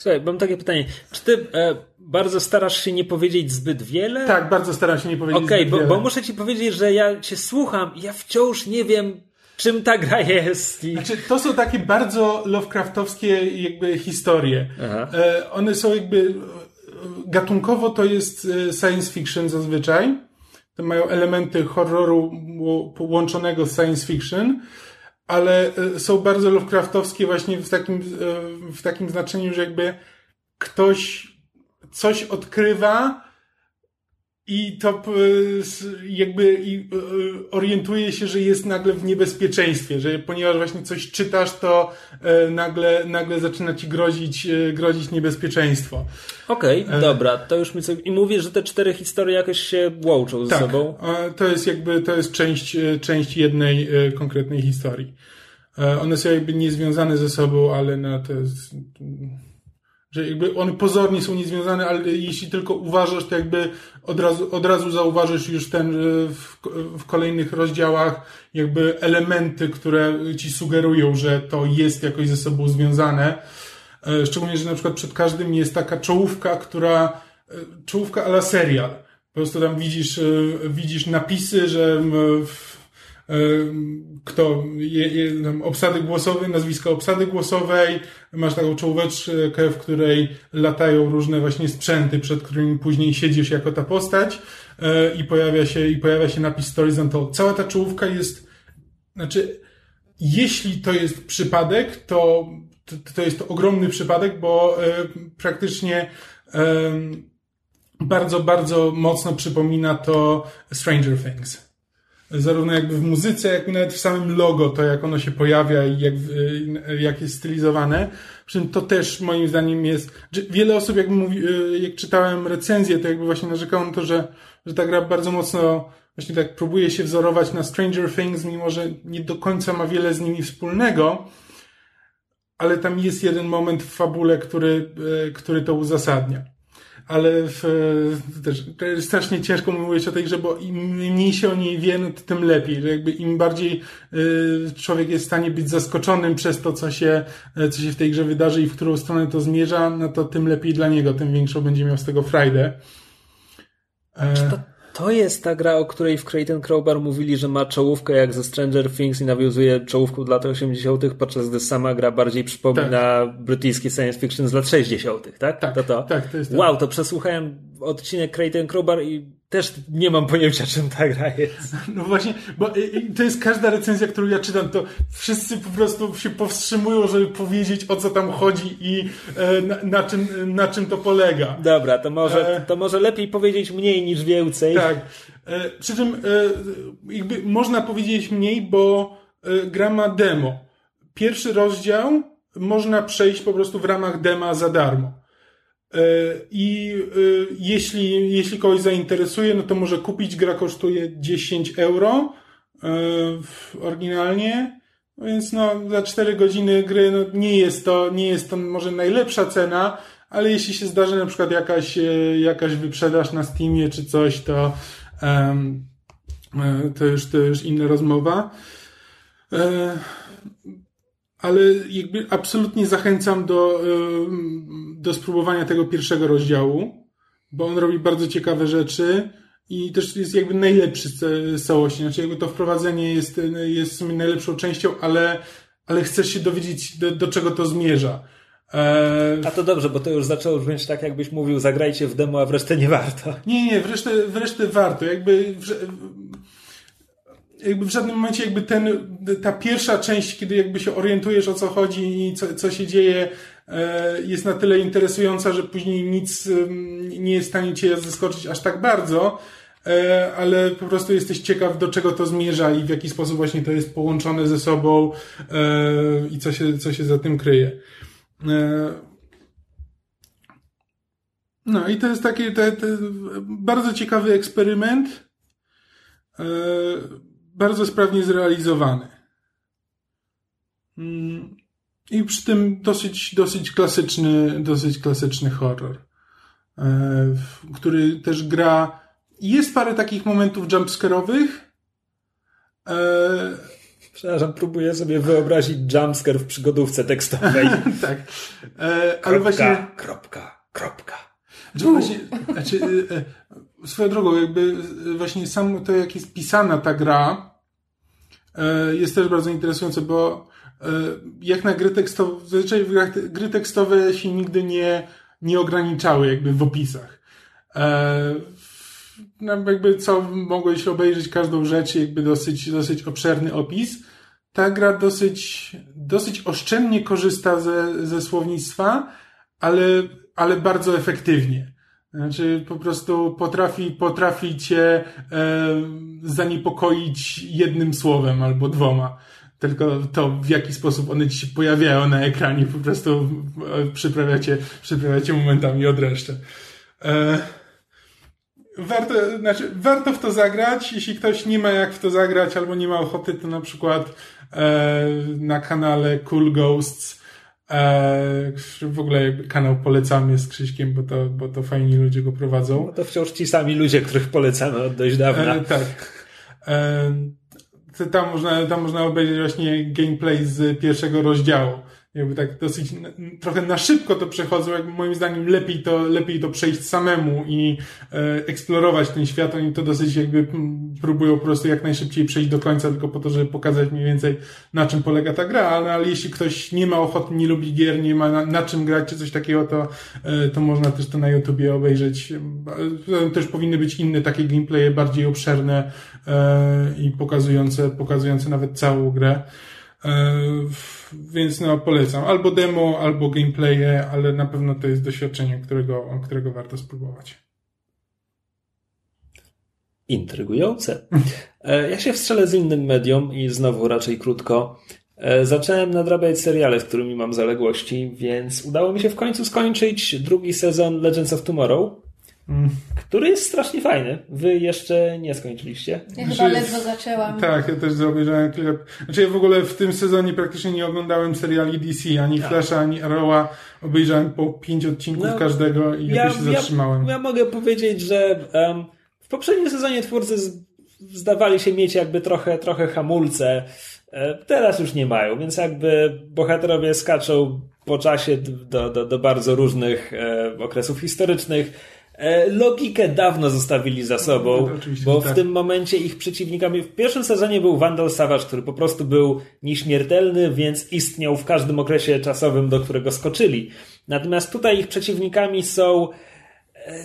Słuchaj, mam takie pytanie. Czy ty e, bardzo starasz się nie powiedzieć zbyt wiele? Tak, bardzo staram się nie powiedzieć okay, zbyt bo, wiele. Okej, bo muszę ci powiedzieć, że ja cię słucham i ja wciąż nie wiem, czym ta gra jest. I... Znaczy, to są takie bardzo Lovecraftowskie jakby historie. E, one są jakby gatunkowo to jest e, science fiction zazwyczaj. To mają elementy horroru połączonego z science fiction, ale e, są bardzo Lovecraftowskie właśnie w takim, w takim znaczeniu, że jakby ktoś coś odkrywa i to e, jakby e, orientuje się, że jest nagle w niebezpieczeństwie, że ponieważ właśnie coś czytasz, to e, nagle, nagle zaczyna ci grozić, grozić niebezpieczeństwo. Okej, okay, dobra, to już mi co... I mówię, że te cztery historie jakoś się łączą ze tak, sobą. to jest jakby, to jest część, część jednej konkretnej historii. One są jakby niezwiązane ze sobą, ale na to jest że jakby one pozornie są niezwiązane, ale jeśli tylko uważasz, to jakby od razu, od razu zauważysz już ten w, w kolejnych rozdziałach jakby elementy, które ci sugerują, że to jest jakoś ze sobą związane. E, szczególnie, że na przykład przed każdym jest taka czołówka, która, e, czołówka ala serial. Po prostu tam widzisz, e, widzisz napisy, że w, kto je, je, tam obsady głosowe, nazwiska obsady głosowej, masz taką czołóweczkę, w której latają różne właśnie sprzęty, przed którymi później siedzisz jako ta postać i pojawia się, i pojawia się napis Stories Untold. Cała ta czołówka jest, znaczy, jeśli to jest przypadek, to, to, to jest to ogromny przypadek, bo e, praktycznie e, bardzo, bardzo mocno przypomina to Stranger Things. Zarówno jakby w muzyce, jak i nawet w samym logo, to jak ono się pojawia i jak, jak jest stylizowane. Przy czym to też moim zdaniem jest, wiele osób jakby mówi, jak czytałem recenzję, to jakby właśnie narzekało na to, że, że ta gra bardzo mocno właśnie tak próbuje się wzorować na Stranger Things, mimo że nie do końca ma wiele z nimi wspólnego, ale tam jest jeden moment w fabule, który, e, który to uzasadnia. Ale w, też strasznie ciężko mówić o tej grze, bo im mniej się o niej wie, no tym lepiej. Że jakby im bardziej y, człowiek jest w stanie być zaskoczonym przez to, co się, e, co się w tej grze wydarzy i w którą stronę to zmierza, no to tym lepiej dla niego, tym większą będzie miał z tego frajdę. Czy to to jest ta gra, o której w Creighton Crowbar mówili, że ma czołówkę jak ze Stranger Things i nawiązuje czołówką lat 80., podczas gdy sama gra bardziej przypomina tak. brytyjski science fiction z lat 60., tak? Tak, to, to. tak, to jest Wow, to przesłuchałem odcinek Creighton Crowbar i też nie mam pojęcia, czym ta gra jest. No właśnie, bo to jest każda recenzja, którą ja czytam, to wszyscy po prostu się powstrzymują, żeby powiedzieć, o co tam chodzi i e, na, na czym, na czym to polega. Dobra, to może, e, to może lepiej powiedzieć mniej niż więcej. Tak. E, przy czym jakby można powiedzieć mniej, bo gra ma demo. Pierwszy rozdział można przejść po prostu w ramach dema za darmo. E, I e, jeśli, jeśli kogoś zainteresuje, no to może kupić. Gra kosztuje 10 euro e, oryginalnie. No więc no, za 4 godziny gry no, nie, jest to, nie jest to może najlepsza cena, ale jeśli się zdarzy na przykład jakaś, jakaś wyprzedaż na Steamie czy coś, to, um, to, już, to już inna rozmowa ale jakby absolutnie zachęcam do, do spróbowania tego pierwszego rozdziału, bo on robi bardzo ciekawe rzeczy i też jest jakby najlepszy z całości. Znaczy jakby to wprowadzenie jest, jest najlepszą częścią, ale, ale chcesz się dowiedzieć, do, do czego to zmierza. E, a to dobrze, bo to już zaczęło brzmieć tak, jakbyś mówił, zagrajcie w demo, a wreszcie nie warto. Nie, nie, wreszcie, wreszcie warto. Jakby jakby w żadnym momencie jakby ten, ta pierwsza część, kiedy jakby się orientujesz o co chodzi i co, co się dzieje, e, jest na tyle interesująca, że później nic nie jest w stanie cię zaskoczyć aż tak bardzo, e, ale po prostu jesteś ciekaw, do czego to zmierza i w jaki sposób właśnie to jest połączone ze sobą e, i co się, co się za tym kryje. No i to jest taki to, to bardzo ciekawy eksperyment bardzo sprawnie zrealizowany. Mm, I przy tym dosyć, dosyć klasyczny, dosyć klasyczny horror, e, który też gra. Jest parę takich momentów jumpscare'owych. E, Przepraszam, próbuję sobie wyobrazić jumpscare w przygodówce tekstowej. tak. E, ale kropka, właśnie. Kropka, kropka. Znaczy, właśnie, znaczy, swoją drogą, jakby właśnie sam to, jak jest pisana ta gra, e, jest też bardzo interesujące, bo e, jak na gry tekstowe, zazwyczaj gry tekstowe się nigdy nie, nie ograniczały jakby w opisach. E, no jakby co mogłeś obejrzeć każdą rzecz, jakby dosyć, dosyć obszerny opis. Ta gra dosyć, dosyć oszczędnie korzysta ze, ze słownictwa, ale, ale bardzo efektywnie. Znaczy po prostu potrafi, potrafi cię e, zaniepokoić jednym słowem albo dwoma. Tylko to, w jaki sposób one ci się pojawiają na ekranie, po prostu e, przyprawiacie, przyprawiacie momentami odreszcze. E, warto, znaczy, warto w to zagrać. Jeśli ktoś nie ma jak w to zagrać albo nie ma ochoty, to na przykład e, na kanale Cool Ghosts w ogóle kanał polecamy z Krzyśkiem, bo to, bo to fajni ludzie go prowadzą. No to wciąż ci sami ludzie, których polecamy od dość dawna. Eee, tak. Eee, tam można, tam można obejrzeć właśnie gameplay z pierwszego rozdziału jakby tak dosyć trochę na szybko to przechodzą, jakby moim zdaniem lepiej to, lepiej to przejść samemu i e, eksplorować ten świat. Oni to dosyć jakby próbują po prostu jak najszybciej przejść do końca, tylko po to, żeby pokazać mniej więcej na czym polega ta gra, ale, ale jeśli ktoś nie ma ochoty, nie lubi gier, nie ma na, na czym grać czy coś takiego, to, e, to można też to na YouTubie obejrzeć. E, też powinny być inne takie gameplaye, bardziej obszerne e, i pokazujące, pokazujące nawet całą grę. E, więc no polecam. Albo demo, albo gameplaye, ale na pewno to jest doświadczenie, którego, którego warto spróbować. Intrygujące. E, ja się wstrzelę z innym medium i znowu raczej krótko. E, zacząłem nadrabiać seriale, z którymi mam zaległości, więc udało mi się w końcu skończyć drugi sezon Legends of Tomorrow. Który jest strasznie fajny. Wy jeszcze nie skończyliście. Ja znaczy, chyba ledwo zaczęłam. Tak, ja też obejrzałem kilka... Znaczy ja w ogóle w tym sezonie praktycznie nie oglądałem seriali DC, ani tak. Flasha, ani Arrowa. Obejrzałem po pięć odcinków no, każdego i ja, jakoś się zatrzymałem. Ja, ja mogę powiedzieć, że um, w poprzednim sezonie twórcy zdawali się mieć jakby trochę, trochę hamulce E, teraz już nie mają, więc jakby bohaterowie skaczą po czasie do, do, do bardzo różnych e, okresów historycznych. E, logikę dawno zostawili za sobą, no, bo w tak. tym momencie ich przeciwnikami w pierwszym sezonie był Vandal Savage, który po prostu był nieśmiertelny, więc istniał w każdym okresie czasowym, do którego skoczyli. Natomiast tutaj ich przeciwnikami są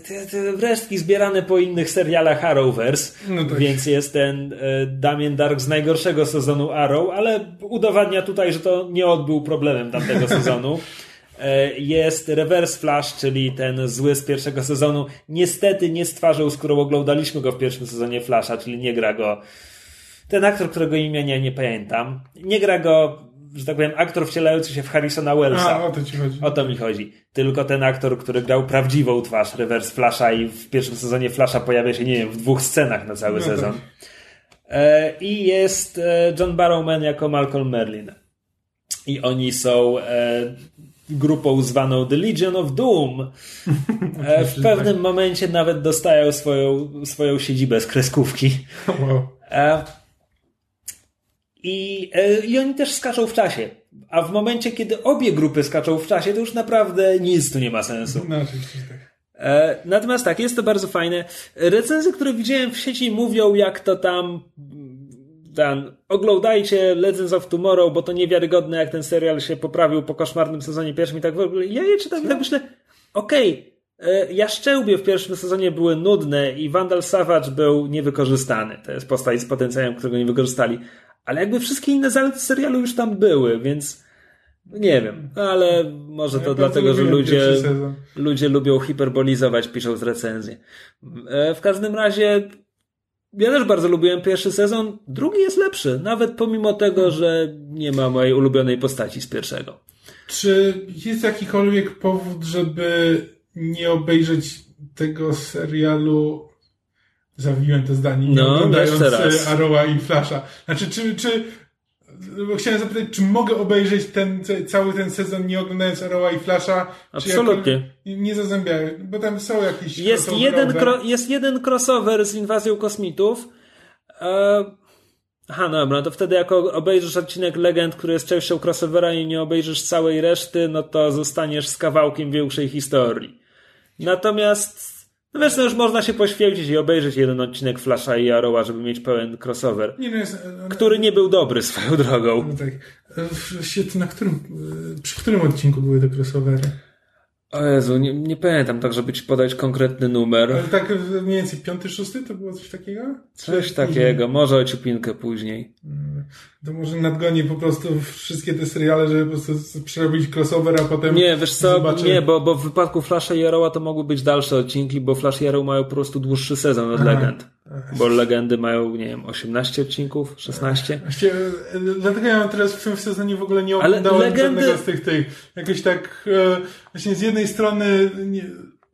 te, te resztki zbierane po innych serialach Arrowverse, no tak. więc jest ten e, Damien Dark z najgorszego sezonu Arrow, ale udowadnia tutaj, że to nie odbył problemem tamtego sezonu. E, jest Reverse Flash, czyli ten zły z pierwszego sezonu. Niestety nie stwarzał, skoro oglądaliśmy go w pierwszym sezonie Flasha, czyli nie gra go ten aktor, którego imienia nie pamiętam. Nie gra go że tak powiem, aktor wcielający się w Harrisona Wellsa. A, o to ci chodzi. O to mi chodzi. Tylko ten aktor, który grał prawdziwą twarz Reverse Flasha i w pierwszym sezonie Flasha pojawia się, nie wiem, w dwóch scenach na cały no sezon. Tak. I jest e, John Barrowman jako Malcolm Merlin. I oni są grupą zwaną The Legion of Doom. E, w pewnym momencie nawet dostają swoją, swoją siedzibę z kreskówki. Wow. E, i, e, I oni też skaczą w czasie. A w momencie, kiedy obie grupy skaczą w czasie, to już naprawdę nic tu nie ma sensu. No, oczywiście tak. Natomiast tak, jest to bardzo fajne. Recenzje, które widziałem w sieci mówią, jak to tam ten, oglądajcie Legends of Tomorrow, bo to niewiarygodne, jak ten serial się poprawił po koszmarnym sezonie pierwszym i tak w ogóle. Ja je czytam i tak myślę, okej, okay, e, Jaszczębie w pierwszym sezonie były nudne i Vandal Savage był niewykorzystany. To jest postać z potencjałem, którego nie wykorzystali ale jakby wszystkie inne zalety serialu już tam były, więc nie wiem, ale może to ja dlatego, że ludzie, ludzie lubią hiperbolizować, pisząc recenzje. W każdym razie ja też bardzo lubiłem pierwszy sezon, drugi jest lepszy, nawet pomimo tego, że nie ma mojej ulubionej postaci z pierwszego. Czy jest jakikolwiek powód, żeby nie obejrzeć tego serialu Zawiłem to zdanie, nie no, oglądając e, Arrowa i Flasha. Znaczy, czy, czy chciałem zapytać, czy mogę obejrzeć ten, cały ten sezon nie oglądając Arrowa i Flasha? Absolutnie. Czy nie zazębiałem, bo tam są jakieś jest jeden, kro, jest jeden crossover z inwazją kosmitów. E... Aha, no dobra, to wtedy jak obejrzysz odcinek Legend, który jest częścią crossovera i nie obejrzysz całej reszty, no to zostaniesz z kawałkiem większej historii. Natomiast no wiesz, no już można się poświęcić i obejrzeć jeden odcinek Flasha i Arrowa, żeby mieć pełen crossover. Nie, no jest, no, który nie był dobry swoją drogą. No tak. Na którym, przy którym odcinku były te crossovery? O Jezu, nie, nie pamiętam tak, żeby ci podać konkretny numer. Ale tak mniej więcej piąty, szósty to było coś takiego? Coś takiego, może o ciupinkę później. Mm, to może nadgonię po prostu wszystkie te seriale, żeby po prostu przerobić crossover, a potem Nie, wiesz co, zobaczę... nie, bo, bo w wypadku Flasha i Arrowa to mogły być dalsze odcinki, bo Flash i Arrow mają po prostu dłuższy sezon od. Legend. Bo legendy mają, nie wiem, 18 odcinków, 16. Właściwie, e, dlatego ja teraz w tym sezonie w ogóle nie oglądałem legendy... żadnego z tych, tych jakoś tak, e, właśnie z jednej strony nie,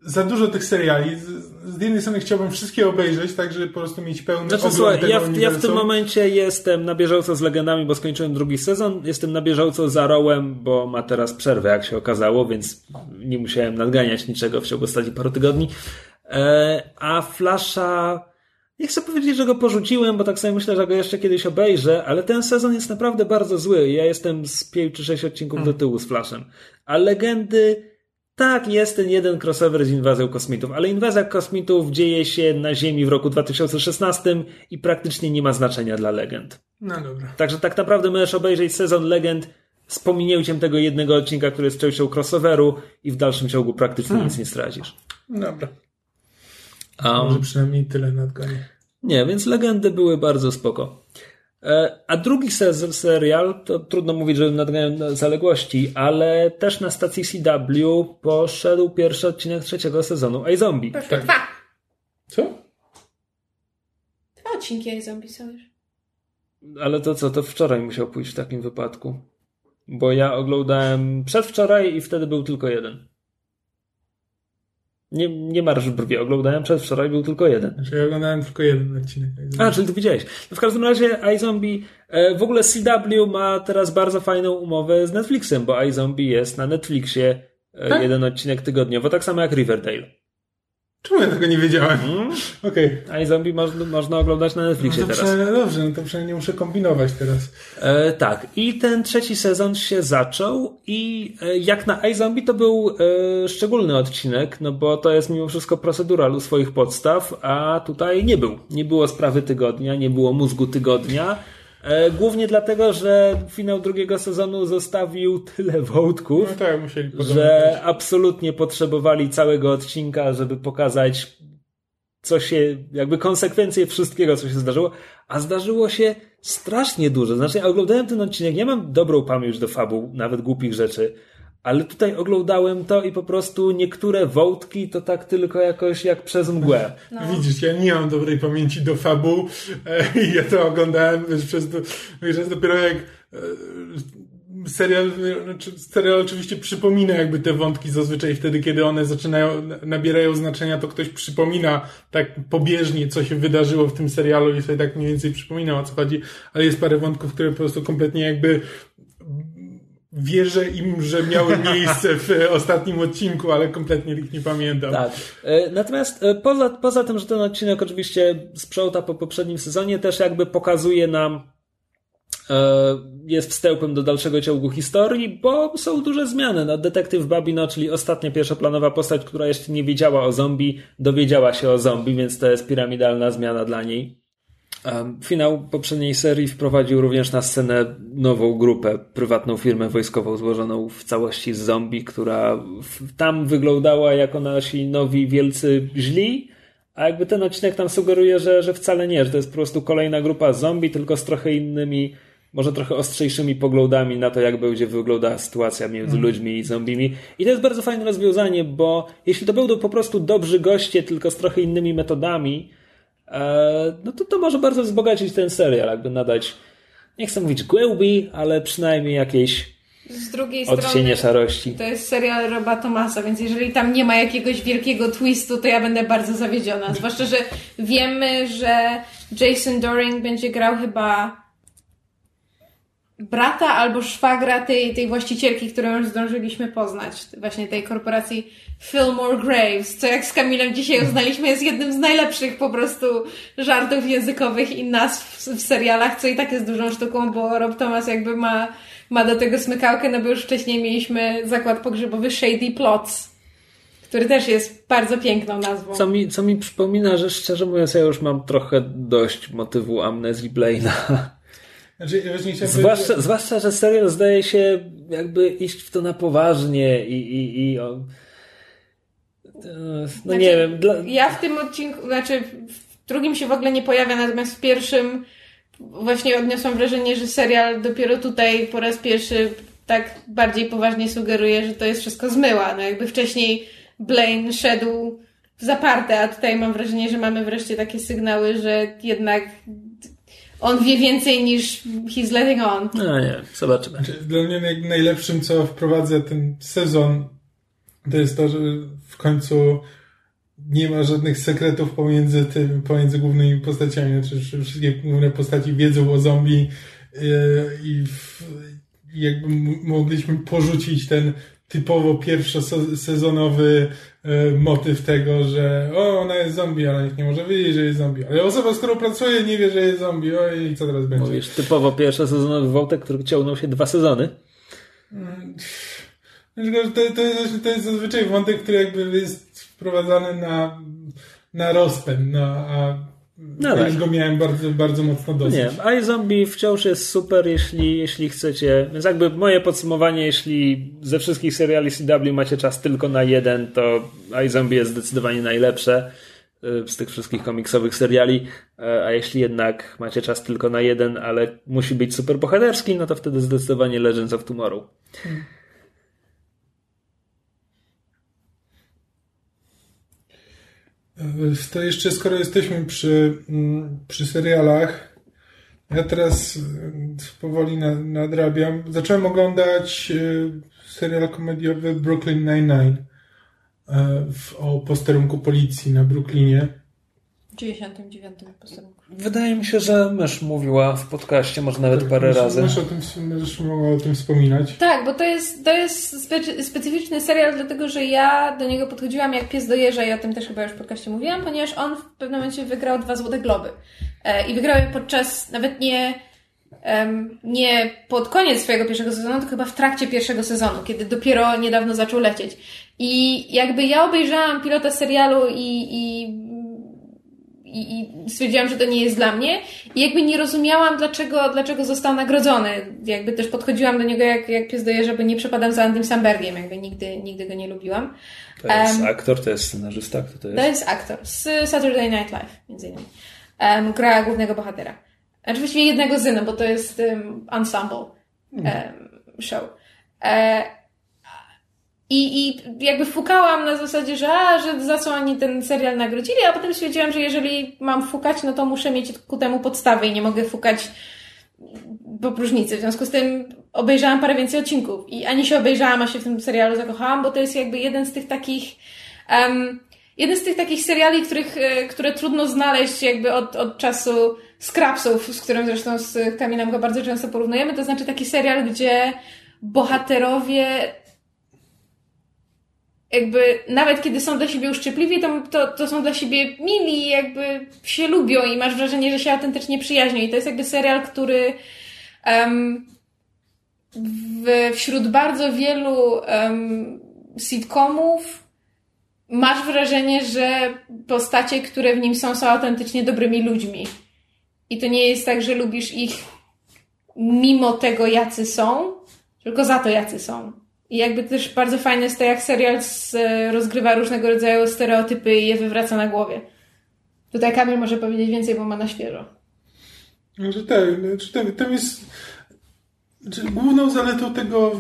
za dużo tych seriali. Z, z jednej strony chciałbym wszystkie obejrzeć, tak żeby po prostu mieć pełny znaczy, ogląd słuchaj, ja, w, ja w tym momencie jestem na bieżąco z legendami, bo skończyłem drugi sezon. Jestem na bieżąco z Arrowem, bo ma teraz przerwę, jak się okazało, więc nie musiałem nadganiać niczego w ciągu ostatnich paru tygodni. E, a Flasha nie chcę powiedzieć, że go porzuciłem, bo tak sobie myślę, że go jeszcze kiedyś obejrzę, ale ten sezon jest naprawdę bardzo zły. Ja jestem z 5 czy 6 odcinków hmm. do tyłu z Flashem. A legendy, tak, jest ten jeden crossover z inwazją kosmitów, ale inwazja kosmitów dzieje się na Ziemi w roku 2016 i praktycznie nie ma znaczenia dla legend. No dobra. Także tak naprawdę możesz obejrzeć sezon legend z pominięciem tego jednego odcinka, który jest częścią crossoveru i w dalszym ciągu praktycznie hmm. nic nie stracisz. Dobra. Um, Może przynajmniej tyle nadgonię. Nie, więc legendy były bardzo spoko. E, a drugi serial, to trudno mówić, że nadgają zaległości, ale też na stacji CW poszedł pierwszy odcinek trzeciego sezonu iZombie. Tak. Dwa. Co? Dwa odcinki iZombie są już. Ale to co, to wczoraj musiał pójść w takim wypadku. Bo ja oglądałem przedwczoraj i wtedy był tylko jeden. Nie, nie marsz brwi, oglądałem przedwczoraj, był tylko jeden. Znaczy ja oglądałem tylko jeden odcinek. A, czyli ty widziałeś. No w każdym razie iZombie, e, w ogóle CW ma teraz bardzo fajną umowę z Netflixem, bo iZombie jest na Netflixie e, tak? jeden odcinek tygodniowo, tak samo jak Riverdale. Czemu ja tego nie wiedziałem? Hmm? Okej. Okay. A zombie można, można oglądać na Netflixie no teraz. Dobrze, no to przynajmniej nie muszę kombinować teraz. E, tak. I ten trzeci sezon się zaczął i e, jak na iZombie to był e, szczególny odcinek, no bo to jest mimo wszystko procedural u swoich podstaw, a tutaj nie był. Nie było sprawy tygodnia, nie było mózgu tygodnia. E, głównie dlatego, że finał drugiego sezonu zostawił tyle wątków, no tak, że absolutnie potrzebowali całego odcinka, żeby pokazać co się, jakby konsekwencje wszystkiego, co się zdarzyło, a zdarzyło się strasznie dużo. Znaczy, ja oglądałem ten odcinek, ja mam dobrą pamięć do fabuł, nawet głupich rzeczy, ale tutaj oglądałem to i po prostu niektóre wątki to tak tylko jakoś jak przez mgłę. No. Widzisz, ja nie mam dobrej pamięci do fabuł e, i ja to oglądałem wiesz, przez to, wiesz, dopiero jak e, serial, znaczy serial oczywiście przypomina jakby te wątki zazwyczaj wtedy, kiedy one zaczynają, nabierają znaczenia, to ktoś przypomina tak pobieżnie, co się wydarzyło w tym serialu i sobie tak mniej więcej przypomina o co chodzi, ale jest parę wątków, które po prostu kompletnie jakby wierzę im, że miały miejsce w ostatnim odcinku, ale kompletnie ich nie pamiętam. Tak. E, natomiast e, poza, poza tym, że ten odcinek oczywiście sprząta po poprzednim sezonie, też jakby pokazuje nam e, jest wstępem do dalszego ciągu historii, bo są duże zmiany. No, detektyw Babino, czyli ostatnia pierwszoplanowa postać, która jeszcze nie wiedziała o zombie, dowiedziała się o zombie, więc to jest piramidalna zmiana dla niej. Finał poprzedniej serii wprowadził również na scenę nową grupę, prywatną firmę wojskową złożoną w całości z zombie, która tam wyglądała jako nasi nowi wielcy źli, a jakby ten odcinek tam sugeruje, że, że wcale nie, że to jest po prostu kolejna grupa zombie, tylko z trochę innymi, może trochę ostrzejszymi poglądami na to, jak będzie wyglądała sytuacja między mm. ludźmi i zombimi. I to jest bardzo fajne rozwiązanie, bo jeśli to będą po prostu dobrzy goście, tylko z trochę innymi metodami, no to to może bardzo wzbogacić ten serial, jakby nadać, nie chcę mówić głębi, ale przynajmniej jakieś z drugiej odcienie szarości. To jest serial Roba Tomasa, więc jeżeli tam nie ma jakiegoś wielkiego twistu, to ja będę bardzo zawiedziona. Zwłaszcza, że wiemy, że Jason Doring będzie grał chyba brata albo szwagra tej, tej właścicielki, którą już zdążyliśmy poznać, właśnie tej korporacji Fillmore Graves, co jak z Kamilem dzisiaj uznaliśmy jest jednym z najlepszych po prostu żartów językowych i nazw w, w serialach, co i tak jest dużą sztuką, bo Rob Thomas jakby ma, ma do tego smykałkę, no bo już wcześniej mieliśmy zakład pogrzebowy Shady Plots, który też jest bardzo piękną nazwą. Co mi, co mi przypomina, że szczerze mówiąc ja już mam trochę dość motywu amnezji Blaina. Znaczy, zwłaszcza, powiedzieć... zwłaszcza, że serial zdaje się jakby iść w to na poważnie i, i, i on... no znaczy, nie wiem. Dla... Ja w tym odcinku, znaczy w drugim się w ogóle nie pojawia, natomiast w pierwszym właśnie odniosłam wrażenie, że serial dopiero tutaj po raz pierwszy tak bardziej poważnie sugeruje, że to jest wszystko zmyła. No jakby wcześniej Blaine szedł w zaparte, a tutaj mam wrażenie, że mamy wreszcie takie sygnały, że jednak on wie więcej niż he's letting on. No nie, zobaczymy. Znaczy, dla mnie najlepszym, co wprowadza ten sezon, to jest to, że w końcu nie ma żadnych sekretów pomiędzy tym, pomiędzy głównymi postaciami. Znaczy, wszystkie główne postaci wiedzą o zombie yy, i, i jakby mogliśmy porzucić ten typowo pierwszosezonowy e, motyw tego, że o, ona jest zombie, ale nikt nie może wiedzieć, że jest zombie. Ale osoba, z którą pracuje, nie wie, że jest zombie. O, i co teraz będzie? Mówisz, typowo pierwszosezonowy wątek, który ciągnął się dwa sezony. Mm, to, to, jest, to jest zazwyczaj wątek, który jakby jest wprowadzany na, na rozpęd, na, a no ja tak. go miałem bardzo, bardzo mocno dosyć. Nie, iZombie wciąż jest super, jeśli, jeśli chcecie. Więc jakby moje podsumowanie, jeśli ze wszystkich seriali CW macie czas tylko na jeden, to iZombie jest zdecydowanie najlepsze. y, z tych wszystkich komiksowych seriali, a jeśli jednak macie czas tylko na jeden, ale musi być super bohaterski, no to wtedy zdecydowanie Legends of Tomorrow. Hmm. To jeszcze skoro jesteśmy przy, mm, przy serialach, ja teraz mm, powoli nadrabiam. Zacząłem oglądać y, serial komediowy Brooklyn Nine-Nine e, o posterunku policji na Brooklynie. 99 posterunku. Wydaje mi się, że mysz mówiła w podcaście, może nawet tak, parę mysz, razy. Mysz o tym, mysz mogła o tym wspominać. Tak, bo to jest, to jest specyficzny serial, dlatego że ja do niego podchodziłam jak pies do jeża i o tym też chyba już w podcaście mówiłam, ponieważ on w pewnym momencie wygrał dwa Złote Globy. E, I wygrał je podczas nawet nie nie pod koniec swojego pierwszego sezonu, tylko chyba w trakcie pierwszego sezonu, kiedy dopiero niedawno zaczął lecieć. I jakby ja obejrzałam pilota serialu i, i i, i stwierdziłam, że to nie jest dla mnie. I jakby nie rozumiałam, dlaczego, dlaczego został nagrodzony. Jakby też podchodziłam do niego jak, jak pies do jeża, żeby nie przepadam za Andym Sambergiem. Jakby nigdy, nigdy go nie lubiłam. To jest um, aktor, to jest scenarzysta, kto to jest? To jest aktor z Saturday Night Live, między innymi. Um, gra głównego bohatera. Oczywiście jednego syna, bo to jest um, ensemble um, show. E, i, I jakby fukałam na zasadzie, że, a, że za co oni ten serial nagrodzili, a potem stwierdziłam, że jeżeli mam fukać, no to muszę mieć ku temu podstawy i nie mogę fukać po próżnicy. W związku z tym obejrzałam parę więcej odcinków i ani się obejrzałam, a się w tym serialu zakochałam, bo to jest jakby jeden z tych takich um, jeden z tych takich seriali, których, e, które trudno znaleźć jakby od, od czasu Scrapsów, z którym zresztą z Kamilem go bardzo często porównujemy, to znaczy taki serial, gdzie bohaterowie jakby nawet kiedy są dla siebie uszczypliwi, to, to, to są dla siebie mili, jakby się lubią i masz wrażenie, że się autentycznie przyjaźnią. I to jest jakby serial, który um, w, wśród bardzo wielu um, sitcomów masz wrażenie, że postacie, które w nim są, są autentycznie dobrymi ludźmi. I to nie jest tak, że lubisz ich mimo tego, jacy są, tylko za to, jacy są. I jakby też bardzo fajne jest to, jak serial z, rozgrywa różnego rodzaju stereotypy i je wywraca na głowie. Tutaj Kamil może powiedzieć więcej, bo ma na świeżo. Znaczy tak, znaczy tam, tam jest... Główną zaletą tego,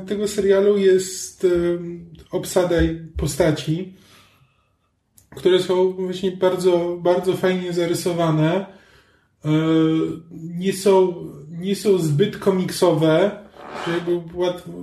e, tego serialu jest e, obsada postaci, które są właśnie bardzo, bardzo fajnie zarysowane. E, nie są, nie są zbyt komiksowe, jakby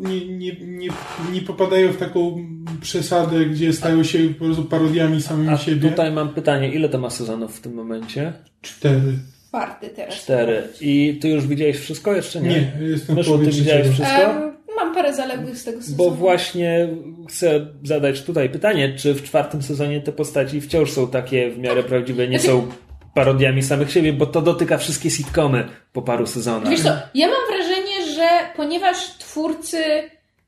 nie, nie, nie, nie popadają w taką przesadę, gdzie stają się po prostu parodiami samymi A siebie. tutaj mam pytanie, ile to ma sezonów w tym momencie? Cztery. Czwarty teraz. Cztery. I ty już widziałeś wszystko? Jeszcze nie? Nie, jestem Myszu, ty widziałeś wszystko? Um, mam parę zaległych z tego sezonu. Bo właśnie chcę zadać tutaj pytanie, czy w czwartym sezonie te postaci wciąż są takie w miarę prawdziwe, nie są parodiami samych siebie, bo to dotyka wszystkie sitcomy po paru sezonach. Wiesz co, ja mam wrażenie, że ponieważ twórcy...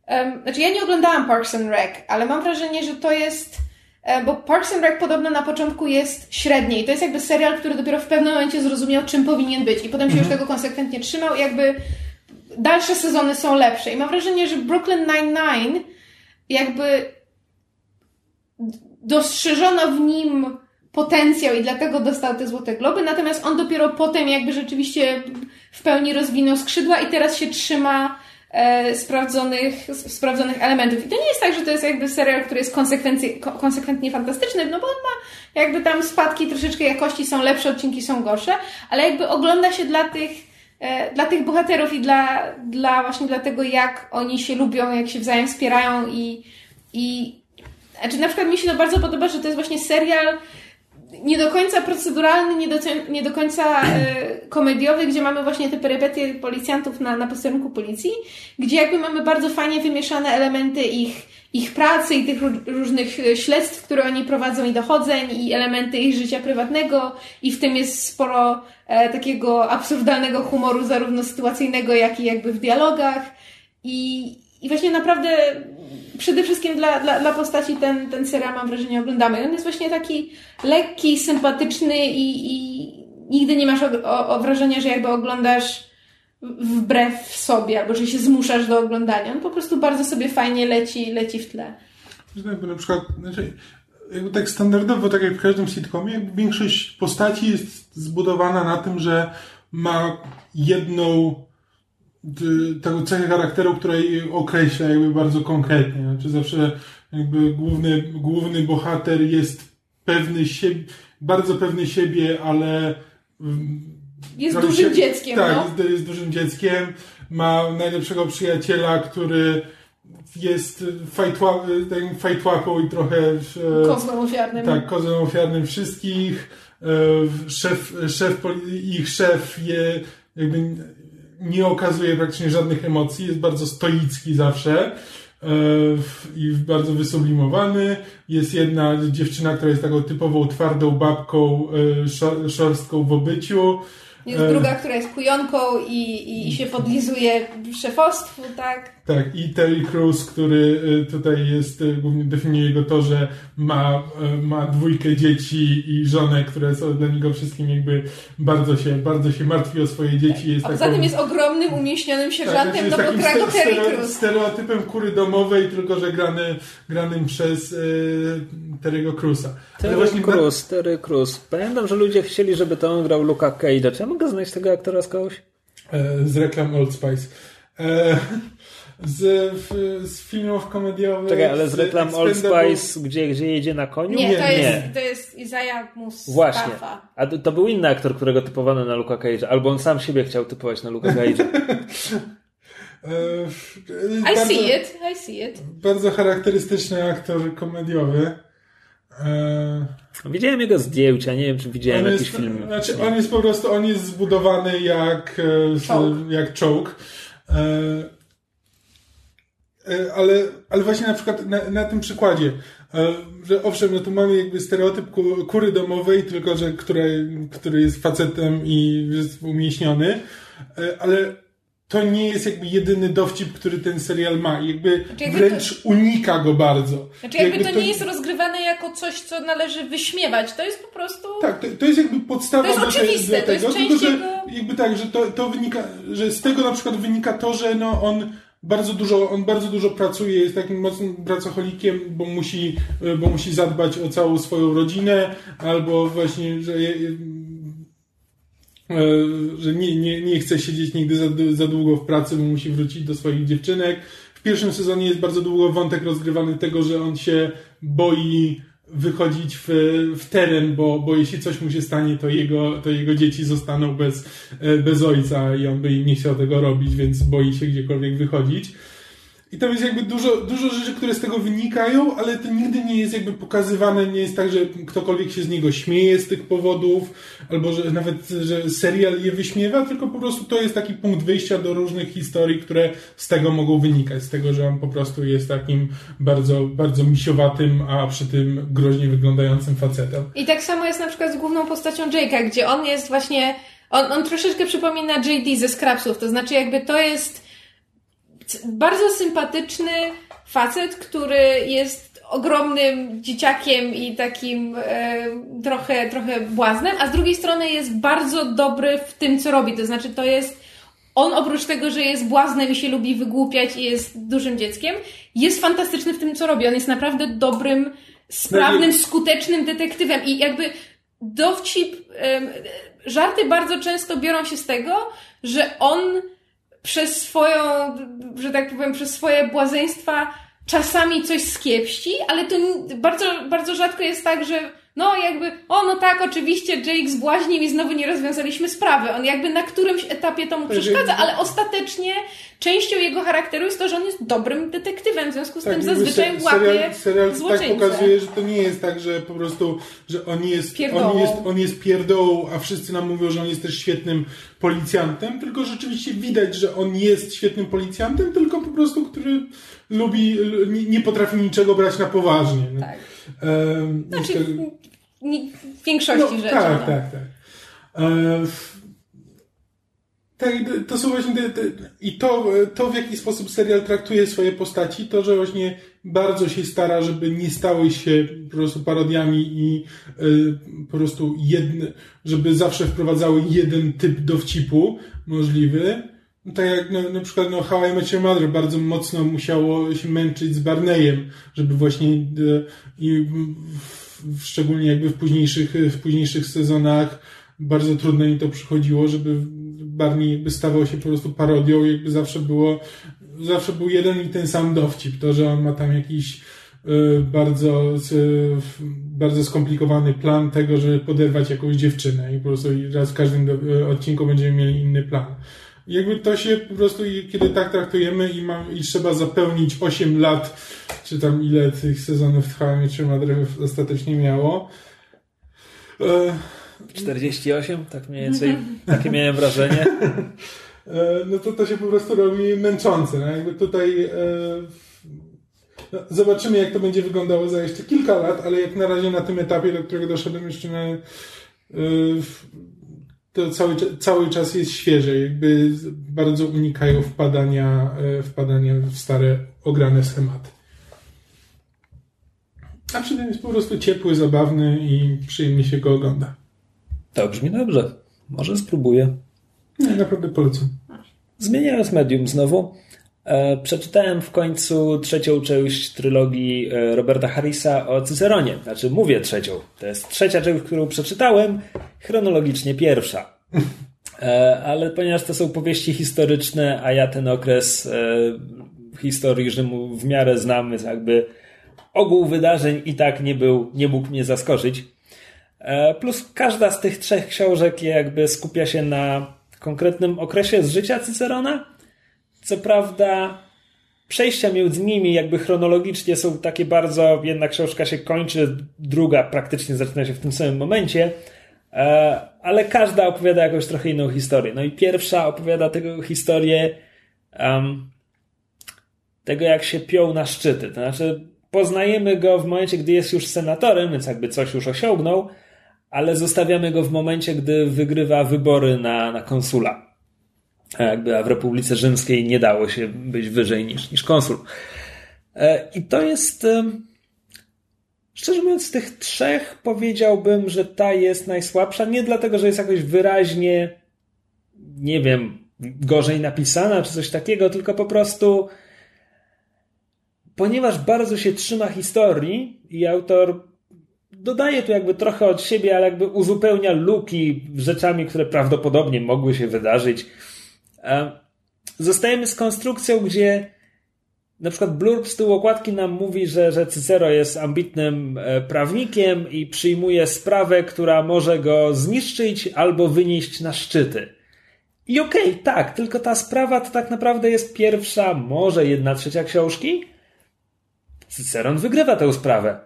Um, znaczy ja nie oglądałam Parks and Rec, ale mam wrażenie, że to jest... E, bo Parks and Rec podobno na początku jest średni i to jest jakby serial, który dopiero w pewnym momencie zrozumiał, czym powinien być i potem się mhm. już tego konsekwentnie trzymał i jakby dalsze sezony są lepsze. I mam wrażenie, że Brooklyn Nine-Nine jakby dostrzeżono w nim potencjał i dlatego dostał te Złote Globy, natomiast on dopiero potem jakby rzeczywiście w pełni rozwinął skrzydła i teraz się trzyma e, sprawdzonych, sprawdzonych elementów. I to nie jest tak, że to jest jakby serial, który jest konsekwentnie fantastyczny, no bo on ma jakby tam spadki troszeczkę jakości, są lepsze, odcinki są gorsze, ale jakby ogląda się dla tych e, dla tych bohaterów i dla, dla właśnie dla tego, jak oni się lubią, jak się wzajem wspierają i, i znaczy na przykład mi się to bardzo podoba, że to jest właśnie serial, nie do końca proceduralny, nie do, nie do końca e, komediowy, gdzie mamy właśnie te perypetie policjantów na, na posterunku policji, gdzie jakby mamy bardzo fajnie wymieszane elementy ich, ich pracy i tych różnych śledztw, które oni prowadzą i dochodzeń i elementy ich życia prywatnego i w tym jest sporo e, takiego absurdalnego humoru, zarówno sytuacyjnego, jak i jakby w dialogach. I, i właśnie naprawdę przede wszystkim dla, dla, dla postaci ten, ten serial mam wrażenie oglądamy. On jest właśnie taki lekki, sympatyczny i, i nigdy nie masz o, o, o wrażenia, że jakby oglądasz wbrew sobie, albo że się zmuszasz do oglądania. On po prostu bardzo sobie fajnie leci, leci w tle. Bo na przykład, znaczy, jakby tak standardowo, tak jak w każdym sitcomie, większość postaci jest zbudowana na tym, że ma jedną taką cechę charakteru, która jej określa jakby bardzo konkretnie. Znaczy zawsze jakby główny, główny bohater jest pewny siebie, bardzo pewny siebie, ale jest dużym się, dzieckiem. Tak, no? jest, jest dużym dzieckiem. Ma najlepszego przyjaciela, który jest fajtłapą i trochę... Kozłem ofiarnym. Tak, kozłem ofiarnym wszystkich. E, szef, szef, ich szef je jakby nie okazuje praktycznie żadnych emocji, jest bardzo stoicki zawsze e, i bardzo wysublimowany. Jest jedna dziewczyna, która jest taką typową twardą babką, e, szorstką w obyciu. Jest druga, która jest kujonką i, i się podlizuje szefostwu, tak? Tak, i Terry Crews, który y, tutaj jest, y, głównie definiuje go to, że ma, ma dwójkę dzieci i żonę, które są dla niego wszystkim jakby bardzo się, bardzo się martwi o swoje dzieci. Jest A poza tym jest ogromnym, umieśnionym sierżantem tak, dobrokrago Terry Crews. stereotypem kury domowej, tylko że grany, granym przez y, Terry'ego Crewsa. Terry właśnie Crews, Terry Crews. Pamiętam, że ludzie chcieli, żeby to on grał Luka Cage'a. Czy ja mogę znaleźć tego aktora z kogoś? E, z reklam Old Spice. E, z, z filmów komediowych. Czekaj, ale z reklam Old Spice, gdzie, gdzie jedzie na koniu? Nie, to, Jest, to jest Isaiah Mustafa. Właśnie. A to, to, był inny aktor, którego typowano na Luka Cage'a, albo on sam siebie chciał typować na Luka Cage'a. I bardzo, see it, I see it. Bardzo charakterystyczny aktor komediowy. E... Widziałem jego zdjęcia, nie wiem, czy widziałem on jakiś jest, film. Znaczy, on jest po prostu, on jest zbudowany jak, e, jak czołg. E, ale, ale właśnie na przykład na, na tym przykładzie, że owszem, no to mamy jakby stereotyp kury domowej, tylko że który, który jest facetem i jest umieśniony, ale to nie jest jakby jedyny dowcip, który ten serial ma. Jakby, znaczy wręcz to... unika go bardzo. Znaczy jakby, jakby to, to, nie jest rozgrywane jako coś, co należy wyśmiewać. To jest po prostu... Tak, to, to jest jakby podstawa to jest oczywiste, do, to tego. jest tylko, że jakby tak, że to, to wynika, że z tego na przykład wynika to, że no on bardzo dużo, on bardzo dużo pracuje, jest takim mocnym pracocholikiem, bo musi, bo musi zadbać o całą swoją rodzinę, albo właśnie, że, że nie, nie, nie chce siedzieć nigdy za, za długo w pracy, bo musi wrócić do swoich dziewczynek. W pierwszym sezonie jest bardzo długo wątek rozgrywany tego, że on się boi wychodzić w, w teren, bo, bo jeśli coś mu się stanie, to jego, to jego dzieci zostaną bez, e, bez ojca i on by nie chciał tego robić, więc boi się gdziekolwiek wychodzić. I tam jest jakby dużo, dużo rzeczy, które z tego wynikają, ale to nigdy nie jest jakby pokazywane, nie jest tak, że ktokolwiek się z niego śmieje z tych powodów, albo że nawet, że serial je wyśmiewa, tylko po prostu to jest taki punkt wyjścia do różnych historii, które z tego mogą wynikać, z tego, że on po prostu jest takim bardzo, bardzo misiowatym, a przy tym groźnie wyglądającym facetem. I tak samo jest na przykład z główną postacią Jake'a, gdzie on jest właśnie, on, on troszeczkę przypomina JD ze Scrapsów, to znaczy jakby to jest bardzo sympatyczny facet, który jest ogromnym dzieciakiem i takim e, trochę, trochę błaznem, a z drugiej strony jest bardzo dobry w tym, co robi. To znaczy, to jest on oprócz tego, że jest błaznem i się lubi wygłupiać i jest dużym dzieckiem, jest fantastyczny w tym, co robi. On jest naprawdę dobrym, sprawnym, skutecznym detektywem i jakby dowcip, żarty bardzo często biorą się z tego, że on przez swoją, że tak powiem, przez swoje błazeństwa czasami coś skiepści, ale to bardzo, bardzo rzadko jest tak, że no jakby, o no tak, oczywiście Jake zbłaźnił i znowu nie rozwiązaliśmy sprawy. On jakby na którymś etapie to mu przeszkadza, ale ostatecznie częścią jego charakteru jest to, że on jest dobrym detektywem, w związku z tak, tym zazwyczaj se, łapie serial, serial tak pokazuje, że to nie jest tak, że po prostu, że on jest, on jest, on jest pierdołą, a wszyscy nam mówią, że on jest też świetnym policjantem, tylko rzeczywiście widać, że on jest świetnym policjantem, tylko po prostu, który lubi, nie, nie potrafi niczego brać na poważnie. Tak. Um, znaczy, w większości no, rzeczy. Tak, no. tak, tak. E, tak, to są właśnie te, te, i to, to, w jaki sposób serial traktuje swoje postaci, to, że właśnie bardzo się stara, żeby nie stały się po prostu parodiami i y, po prostu jedne, żeby zawsze wprowadzały jeden typ dowcipu możliwy, tak jak na, na przykład no, How I Met Your Mother bardzo mocno musiało się męczyć z Barneyem, żeby właśnie e, i w, szczególnie jakby w późniejszych, w późniejszych sezonach bardzo trudno im to przychodziło, żeby Barney jakby stawał się po prostu parodią, jakby zawsze było, zawsze był jeden i ten sam dowcip, to, że on ma tam jakiś y, bardzo, y, bardzo skomplikowany plan tego, żeby poderwać jakąś dziewczynę i po prostu raz w każdym odcinku będziemy mieli inny plan. Jakby to się po prostu, kiedy tak traktujemy i, ma, i trzeba zapełnić 8 lat, czy tam ile tych sezonów trwało, czy Madre ostatecznie miało, 48, tak mniej więcej, takie miałem wrażenie. E, no to to się po prostu robi męczące. No jakby tutaj e, no zobaczymy, jak to będzie wyglądało za jeszcze kilka lat, ale jak na razie na tym etapie, do którego doszedłem jeszcze na, e, to cały, cały czas jest świeże. Jakby bardzo unikają wpadania, wpadania w stare, ograne schematy. A przy tym jest po prostu ciepły, zabawny i przyjemnie się go ogląda. To brzmi dobrze. Może spróbuję. Nie, naprawdę polecam. Zmieniając medium znowu, e, przeczytałem w końcu trzecią część trylogii e, Roberta Harrisa o Cyceronie. Znaczy, mówię trzecią. To jest trzecia część, którą przeczytałem, chronologicznie pierwsza. E, ale ponieważ to są powieści historyczne, a ja ten okres e, historii Rzymu w miarę znam, więc jakby ogół wydarzeń i tak nie był, nie mógł mnie zaskoczyć. E, plus każda z tych trzech książek jakby skupia się na konkretnym okresie z życia Cycerona. Co prawda, przejścia między nimi jakby chronologicznie są takie bardzo, jedna książka się kończy, druga praktycznie zaczyna się w tym samym momencie, e, ale każda opowiada jakąś trochę inną historię. No i pierwsza opowiada tego historię um, tego, jak się piął na szczyty. To znaczy, poznajemy go w momencie, gdy jest już senatorem, więc jakby coś już osiągnął, ale zostawiamy go w momencie, gdy wygrywa wybory na, na konsula. A jakby a w Republice Rzymskiej nie dało się być wyżej niż, niż konsul. E, I to jest. Szczerze mówiąc, z tych trzech powiedziałbym, że ta jest najsłabsza. Nie dlatego, że jest jakoś wyraźnie, nie wiem, gorzej napisana czy coś takiego, tylko po prostu ponieważ bardzo się trzyma historii i autor dodaje tu jakby trochę od siebie, ale jakby uzupełnia luki rzeczami, które prawdopodobnie mogły się wydarzyć. Zostajemy z konstrukcją, gdzie na przykład blurb z tyłu okładki nam mówi, że, że Cicero jest ambitnym e, prawnikiem i przyjmuje sprawę, która może go zniszczyć albo wynieść na szczyty. I okej, okay, tak, tylko ta sprawa to tak naprawdę jest pierwsza, może jedna trzecia książki. Cyceron wygrywa tę sprawę.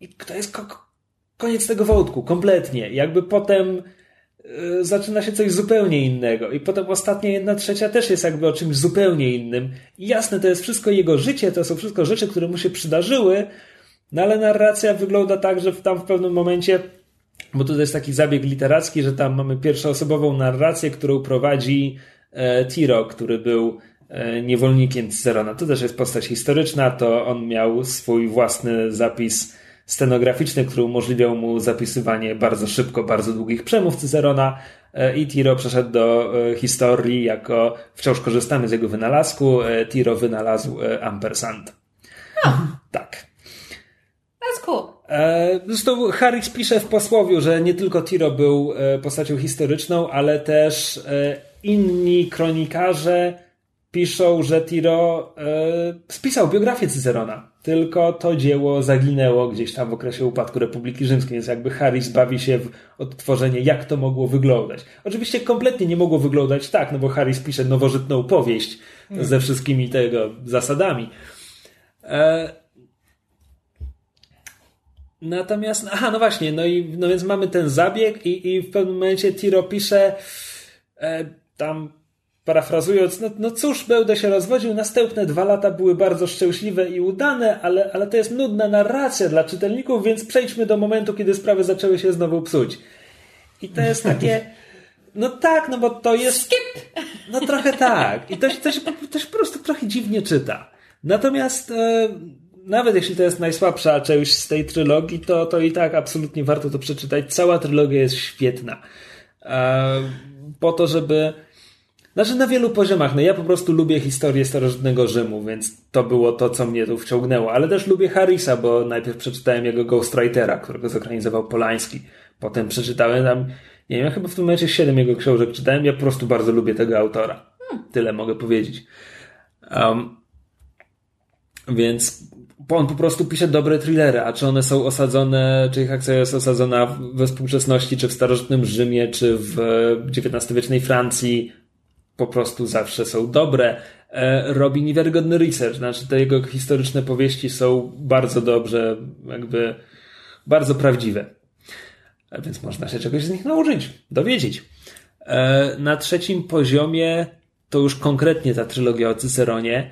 I to jest ko koniec tego wątku, kompletnie. Jakby potem zaczyna się coś zupełnie innego. I potem ostatnia jedna trzecia też jest jakby o czymś zupełnie innym. I jasne, to jest wszystko jego życie, to są wszystko rzeczy, które mu się przydarzyły, no ale narracja wygląda tak, że tam w pewnym momencie bo to jest taki zabieg literacki, że tam mamy pierwszoosobową narrację, którą prowadzi e, Tiro, który był e, niewolnikiem Cycerona. To też jest postać historyczna, to on miał swój własny zapis scenograficzny, który umożliwiał mu zapisywanie bardzo szybko, bardzo długich przemów Cycerona e, i Tiro przeszedł do e, historii jako, wciąż korzystamy z jego wynalazku, e, Tiro wynalazł ampersand. Oh. Tak. That's cool. Zresztą Harris pisze w posłowiu, że nie tylko Tiro był postacią historyczną, ale też inni kronikarze piszą, że Tiro spisał biografię Cycerona tylko to dzieło zaginęło gdzieś tam w okresie upadku Republiki Rzymskiej, więc jakby Harris bawi się w odtworzenie, jak to mogło wyglądać. Oczywiście kompletnie nie mogło wyglądać tak, no bo Harris pisze nowożytną powieść hmm. ze wszystkimi tego zasadami. E... Natomiast, aha, no właśnie, no i no więc mamy ten zabieg i, i w pewnym momencie Tiro pisze e, tam Parafrazując, no, no cóż, będę się rozwodził, następne dwa lata były bardzo szczęśliwe i udane, ale, ale to jest nudna narracja dla czytelników, więc przejdźmy do momentu, kiedy sprawy zaczęły się znowu psuć. I to jest takie. No tak, no bo to jest. Skip! No trochę tak. I to, to, się, to się po prostu trochę dziwnie czyta. Natomiast e, nawet jeśli to jest najsłabsza część z tej trylogii, to, to i tak absolutnie warto to przeczytać. Cała trylogia jest świetna. E, po to, żeby Znaczy na wielu poziomach. No ja po prostu lubię historię starożytnego Rzymu, więc to było to, co mnie tu wciągnęło. Ale też lubię Harrisa, bo najpierw przeczytałem jego Ghostwritera, którego zekranizował Polański. Potem przeczytałem tam, nie wiem, ja chyba w tym momencie siedem jego książek czytałem. Ja po prostu bardzo lubię tego autora. Tyle mogę powiedzieć. Um, więc on po prostu pisze dobre thrillery, a czy one są osadzone, czy ich akcja jest osadzona we współczesności, czy w starożytnym Rzymie, czy w XIX-wiecznej Francji, po prostu zawsze są dobre. E, robi niewiarygodny research, znaczy te jego historyczne powieści są bardzo dobrze, jakby bardzo prawdziwe. E, więc można się czegoś z nich nauczyć, dowiedzieć. E, na trzecim poziomie to już konkretnie ta trylogia o Cyceronie.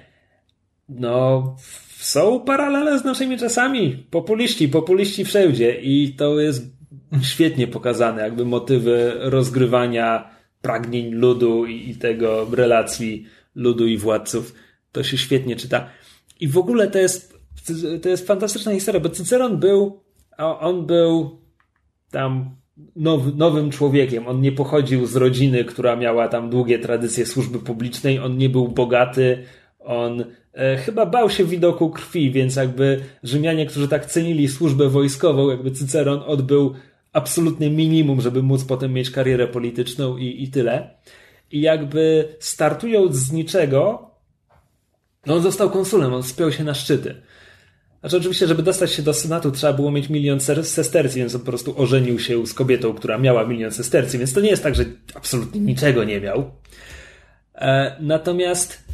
No, są paralele z naszymi czasami. Populiści, populiści wszędzie i to jest świetnie pokazane, jakby motywy rozgrywania pragnień ludu i, tego relacji ludu i władców. To się świetnie czyta. I w ogóle to jest, to jest fantastyczna historia, bo Cyceron był, on był tam now, nowym człowiekiem. On nie pochodził z rodziny, która miała tam długie tradycje służby publicznej. On nie był bogaty. On e, chyba bał się widoku krwi, więc jakby Rzymianie, którzy tak cenili służbę wojskową, jakby Cyceron odbył absolutnie minimum, żeby móc potem mieć karierę polityczną i, i tyle. I jakby startując z niczego, no on został konsulem, on spiął się na szczyty. Znaczy oczywiście, żeby dostać się do Senatu trzeba było mieć milion sestercji, więc on po prostu ożenił się z kobietą, która miała milion sestercji, więc to nie jest tak, że absolutnie niczego nie miał. E, natomiast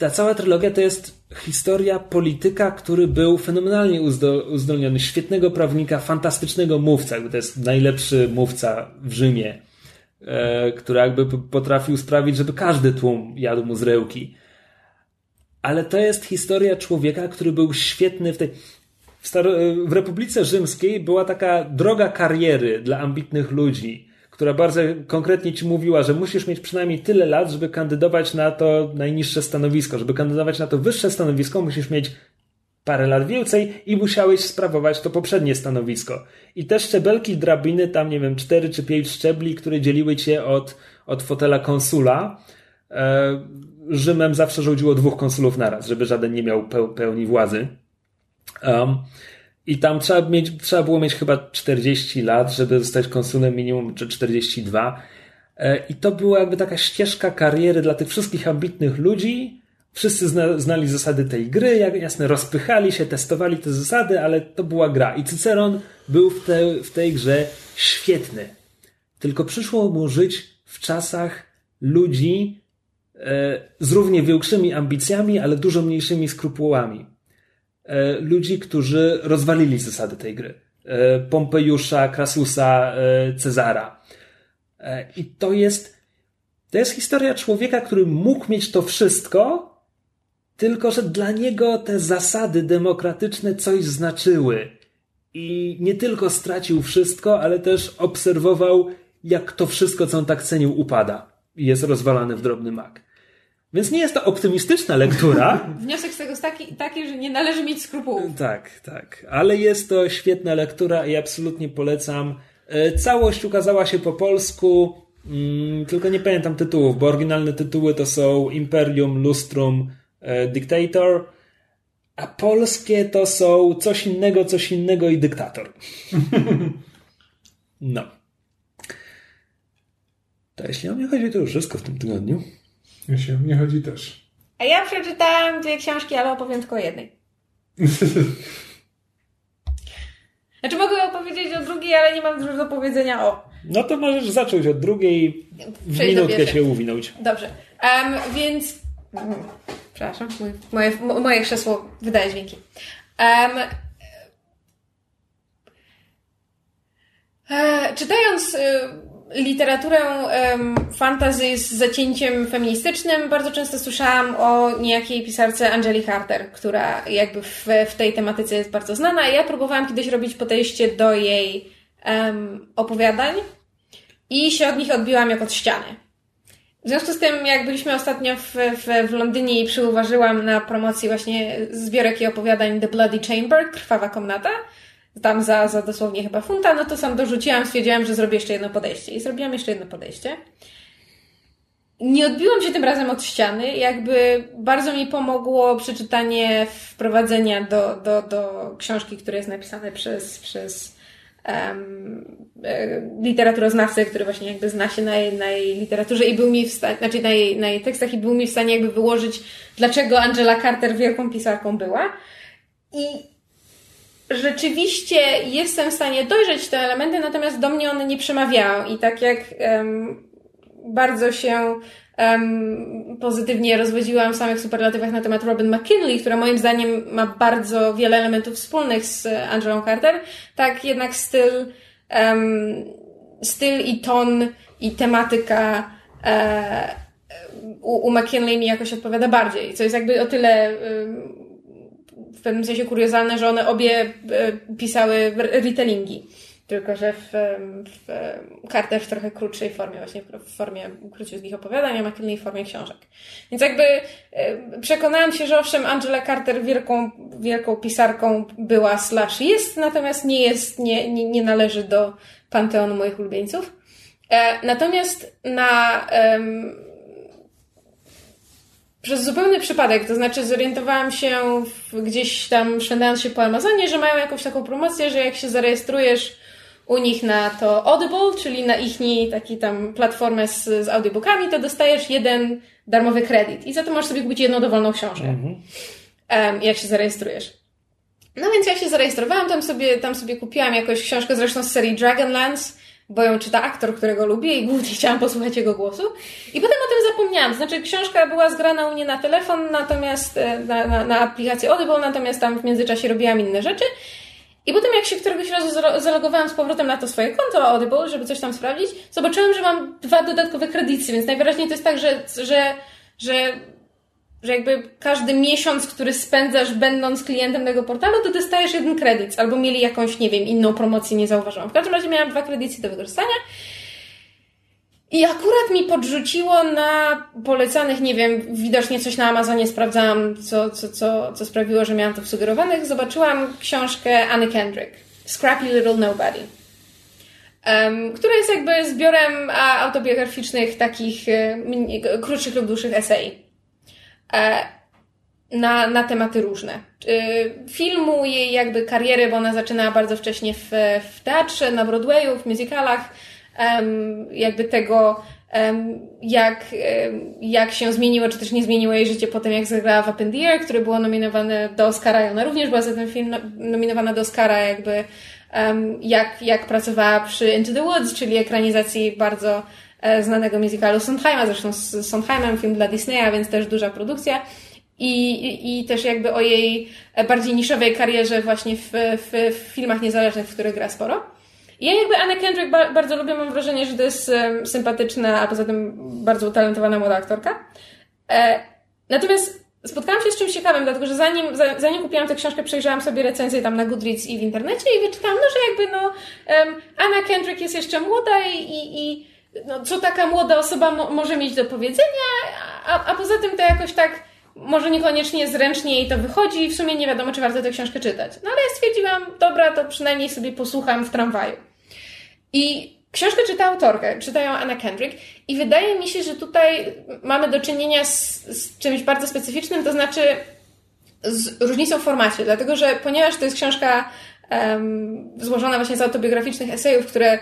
ta cała trylogia to jest historia polityka, który był fenomenalnie uzdolniony, świetnego prawnika, fantastycznego mówca, to jest najlepszy mówca w Rzymie, e, który jakby potrafił sprawić, żeby każdy tłum jadł mu z. Ale to jest historia człowieka, który był świetny w tej. W Republice Rzymskiej była taka droga kariery dla ambitnych ludzi która bardzo konkretnie ci mówiła, że musisz mieć przynajmniej tyle lat, żeby kandydować na to najniższe stanowisko. Żeby kandydować na to wyższe stanowisko, musisz mieć parę lat więcej i musiałeś sprawować to poprzednie stanowisko. I te szczebelki drabiny, tam nie wiem, cztery czy pięć szczebli, które dzieliły cię od, od fotela konsula. E, Rzymem zawsze rządziło dwóch konsulów naraz, żeby żaden nie miał pełni władzy. Um, i tam trzeba, mieć, trzeba było mieć chyba 40 lat, żeby zostać konsulem minimum, czy 42. E, I to była jakby taka ścieżka kariery dla tych wszystkich ambitnych ludzi. Wszyscy zna, znali zasady tej gry, jak jasne, rozpychali się, testowali te zasady, ale to była gra. I Cyceron był w, te, w tej grze świetny. Tylko przyszło mu żyć w czasach ludzi e, z równie większymi ambicjami, ale dużo mniejszymi skrupułami. E, ludzi, którzy rozwalili zasady tej gry. E, Pompejusza, Krasusa, e, Cezara. I to jest, to jest historia człowieka, który mógł mieć to wszystko, tylko że dla niego te zasady demokratyczne coś znaczyły. I nie tylko stracił wszystko, ale też obserwował, jak to wszystko, co on tak cenił, upada i jest rozwalane w drobny mak. Więc nie jest to optymistyczna lektura. Wniosek z tego jest taki, taki, że nie należy mieć skrupułów. Tak, tak. Ale jest to świetna lektura i absolutnie polecam. E, całość ukazała się po polsku, mm, tylko nie pamiętam tytułów, bo oryginalne tytuły to są Imperium, Lustrum, e, Dictator, a polskie to są coś innego, coś innego i Dyktator. No. To jeśli o mnie chodzi, to już wszystko w tym tygodniu. Jeśli o mnie chodzi też. A ja przeczytałam dwie książki, ale opowiem tylko o jednej. Znaczy mogę opowiedzieć o drugiej, ale nie mam dużo do powiedzenia o. No to możesz zacząć od drugiej w minutkę się uwinąć. Dobrze. Um, więc... Przepraszam, moje, moje krzesło wydaje dźwięki. Um, e, czytając... Y, literaturę um, fantasy z zacięciem feministycznym bardzo często słyszałam o niejakiej pisarce Angeli Carter, która jakby w, w tej tematyce jest bardzo znana. Ja próbowałam kiedyś robić podejście do jej um, opowiadań i się od nich odbiłam jak od ściany. W związku z tym, jak byliśmy ostatnio w, w, w Londynie i przyuważyłam na promocji właśnie zbiorek i opowiadań The Bloody Chamber, Krwawa Komnata, tam za, za dosłownie chyba funta, no to sam dorzuciłam, stwierdziłam, że zrobię jeszcze jedno podejście. I zrobiłam jeszcze jedno podejście. nie odbiłam się tym razem od ściany. Jakby bardzo mi pomogło przeczytanie wprowadzenia do, do, do książki, która jest napisane przez, przez um, literaturoznawcę, który właśnie jakby zna się na jej, na jej literaturze i był mi w stanie, znaczy na jej, na jej tekstach i był mi w stanie jakby wyłożyć, dlaczego Angela Carter wielką pisarką była. I rzeczywiście jestem w stanie dojrzeć te elementy, natomiast do mnie one nie przemawiają. I tak jak um, bardzo się um, pozytywnie rozwodziłam w samych superlatywach na temat Robin McKinley, która moim zdaniem ma bardzo wiele elementów wspólnych z Angelą Carter, tak jednak styl, um, styl i ton i tematyka e, u, u McKinley mi jakoś odpowiada bardziej, co jest jakby o tyle w pewnym sensie kuriozalne, że one obie e, pisały retellingi. Tylko, że w, w Carter w trochę krótszej formie, właśnie w formie króciutkich opowiadań, a McKinley w formie książek. Więc jakby e, przekonałam się, że owszem, Angela Carter wielką, wielką pisarką była slash jest, natomiast nie jest, nie, nie, nie należy do panteonu moich ulubieńców. E, natomiast na przez zupełny przypadek, to znaczy zorientowałam się w, gdzieś tam szwendając się po Amazonie, że mają jakąś taką promocję, że jak się zarejestrujesz u nich na to Audible, czyli na ich taki tam platformę z, z audiobookami, to dostajesz jeden darmowy kredyt i za to możesz sobie kupić jedną dowolną książkę, mhm. um, jak się zarejestrujesz. No więc ja się zarejestrowałam, tam sobie, tam sobie kupiłam jakąś książkę zresztą z serii Dragonlance, bo ją czyta aktor, którego lubię i głównie chciałam posłuchać jego głosu. I potem o tym zapomniałam. Znaczy, książka była zgrana u mnie na telefon, natomiast e, na, na, na aplikację Audible, natomiast tam w międzyczasie robiłam inne rzeczy. I potem, jak się któregoś razu zalogowałam z powrotem na to swoje konto Audible, żeby coś tam sprawdzić, zobaczyłam, że mam dwa dodatkowe kredyty, więc najwyraźniej to jest tak, że, że, że że jakby każdy miesiąc, który spędzasz będąc klientem tego portalu, to dostajesz jeden kredyt, albo mieli jakąś, nie wiem, inną promocję, nie zauważyłam. W każdym razie miałam dwa kredyty do wykorzystania. I akurat mi podrzuciło na polecanych, nie wiem, widocznie coś na Amazonie sprawdzałam, co, co, co, co sprawiło, że miałam to w sugerowanych. Zobaczyłam książkę Anny Kendrick, Scrappy Little Nobody, um, która jest jakby zbiorem autobiograficznych, takich um, krótszych lub dłuższych esej. E, na, na tematy różne. Filmu jej jakby kariery, bo ona zaczynała bardzo wcześnie w, w teatrze, na Broadwayu, w musicalach, jakby tego, jak, jak się zmieniło, czy też nie zmieniło jej życie po tym, jak zagrała w Up in the Air, które było nominowane do Oscara i ona również była za ten film nominowana do Oscara, jakby jak, jak pracowała przy Into the Woods, czyli ekranizacji bardzo E, znanego musicalu Sondheima, zresztą z Sondheimem, film dla Disneya, więc też duża produkcja. I, i, i też jakby o jej bardziej niszowej karierze właśnie w, w, w filmach niezależnych, w których gra sporo. I ja jakby Anne Kendrick ba bardzo lubię, mam wrażenie, że to jest sympatyczna, a poza tym bardzo utalentowana młoda aktorka. E, natomiast spotkałam się z czymś ciekawym, dlatego że zanim, zanim kupiłam tę książkę, przejrzałam sobie recenzję tam na Goodreads i w internecie i wyczytałam, no, że jakby no um, Anna Kendrick jest jeszcze młoda i, i, i no, co taka młoda osoba mo może mieć do powiedzenia, a, a poza tym to jakoś tak może niekoniecznie zręcznie jej to wychodzi i w sumie nie wiadomo, czy warto tę książkę czytać. No ale ja stwierdziłam, dobra, to przynajmniej sobie posłucham w tramwaju. I książkę czyta autorkę, czytają Anna Kendrick i wydaje mi się, że tutaj mamy do czynienia z, z czymś bardzo specyficznym, to znaczy z różnicą w formacie, dlatego że ponieważ to jest książka um, złożona właśnie z autobiograficznych esejów, które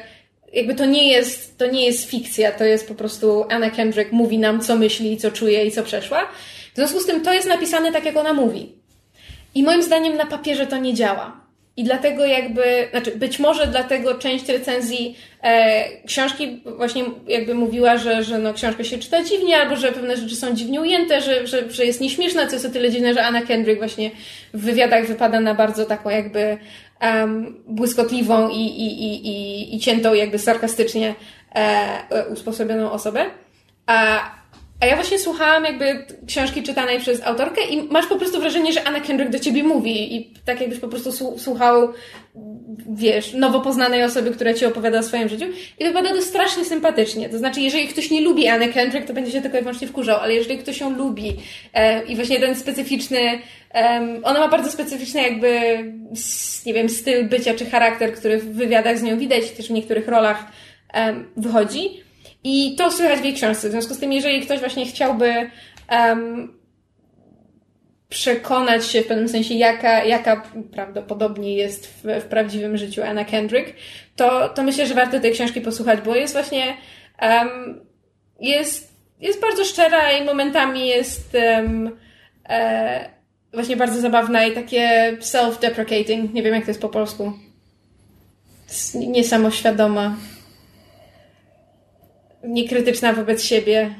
jakby to nie jest, to nie jest fikcja, to jest po prostu Anna Kendrick mówi nam, co myśli, co czuje i co przeszła. W związku z tym to jest napisane tak, jak ona mówi. I moim zdaniem na papierze to nie działa. I dlatego jakby, znaczy być może dlatego część recenzji e, książki właśnie jakby mówiła, że, że no, książka się czyta dziwnie, albo że pewne rzeczy są dziwnie ujęte, że, że, że jest nieśmieszna, co jest o tyle dziwne, że Anna Kendrick właśnie w wywiadach wypada na bardzo taką jakby um, błyskotliwą i, i, i, i, i ciętą jakby sarkastycznie e, usposobioną osobę. A, a ja właśnie słuchałam jakby książki czytanej przez autorkę i masz po prostu wrażenie, że Anna Kendrick do ciebie mówi i tak jakbyś po prostu słuchał, wiesz, nowo poznanej osoby, która ci opowiada o swoim życiu i wypada to strasznie sympatycznie. To znaczy, jeżeli ktoś nie lubi Anny Kendrick, to będzie się tylko i wyłącznie wkurzał, ale jeżeli ktoś ją lubi e, i właśnie ten specyficzny, e, ona ma bardzo specyficzny jakby, nie wiem, styl bycia czy charakter, który w wywiadach z nią widać, też w niektórych rolach e, wychodzi, I to słychać w jej książce. W związku z tym, jeżeli ktoś właśnie chciałby um, przekonać się w pewnym sensie, jaka, jaka prawdopodobnie jest w, w prawdziwym życiu Anna Kendrick, to, to myślę, że warto tej książki posłuchać, bo jest właśnie um, jest, jest bardzo szczera i momentami jest um, e, właśnie bardzo zabawna i takie self-deprecating. Nie wiem, jak to jest po polsku. Niesamoświadoma. Niekrytyczna wobec siebie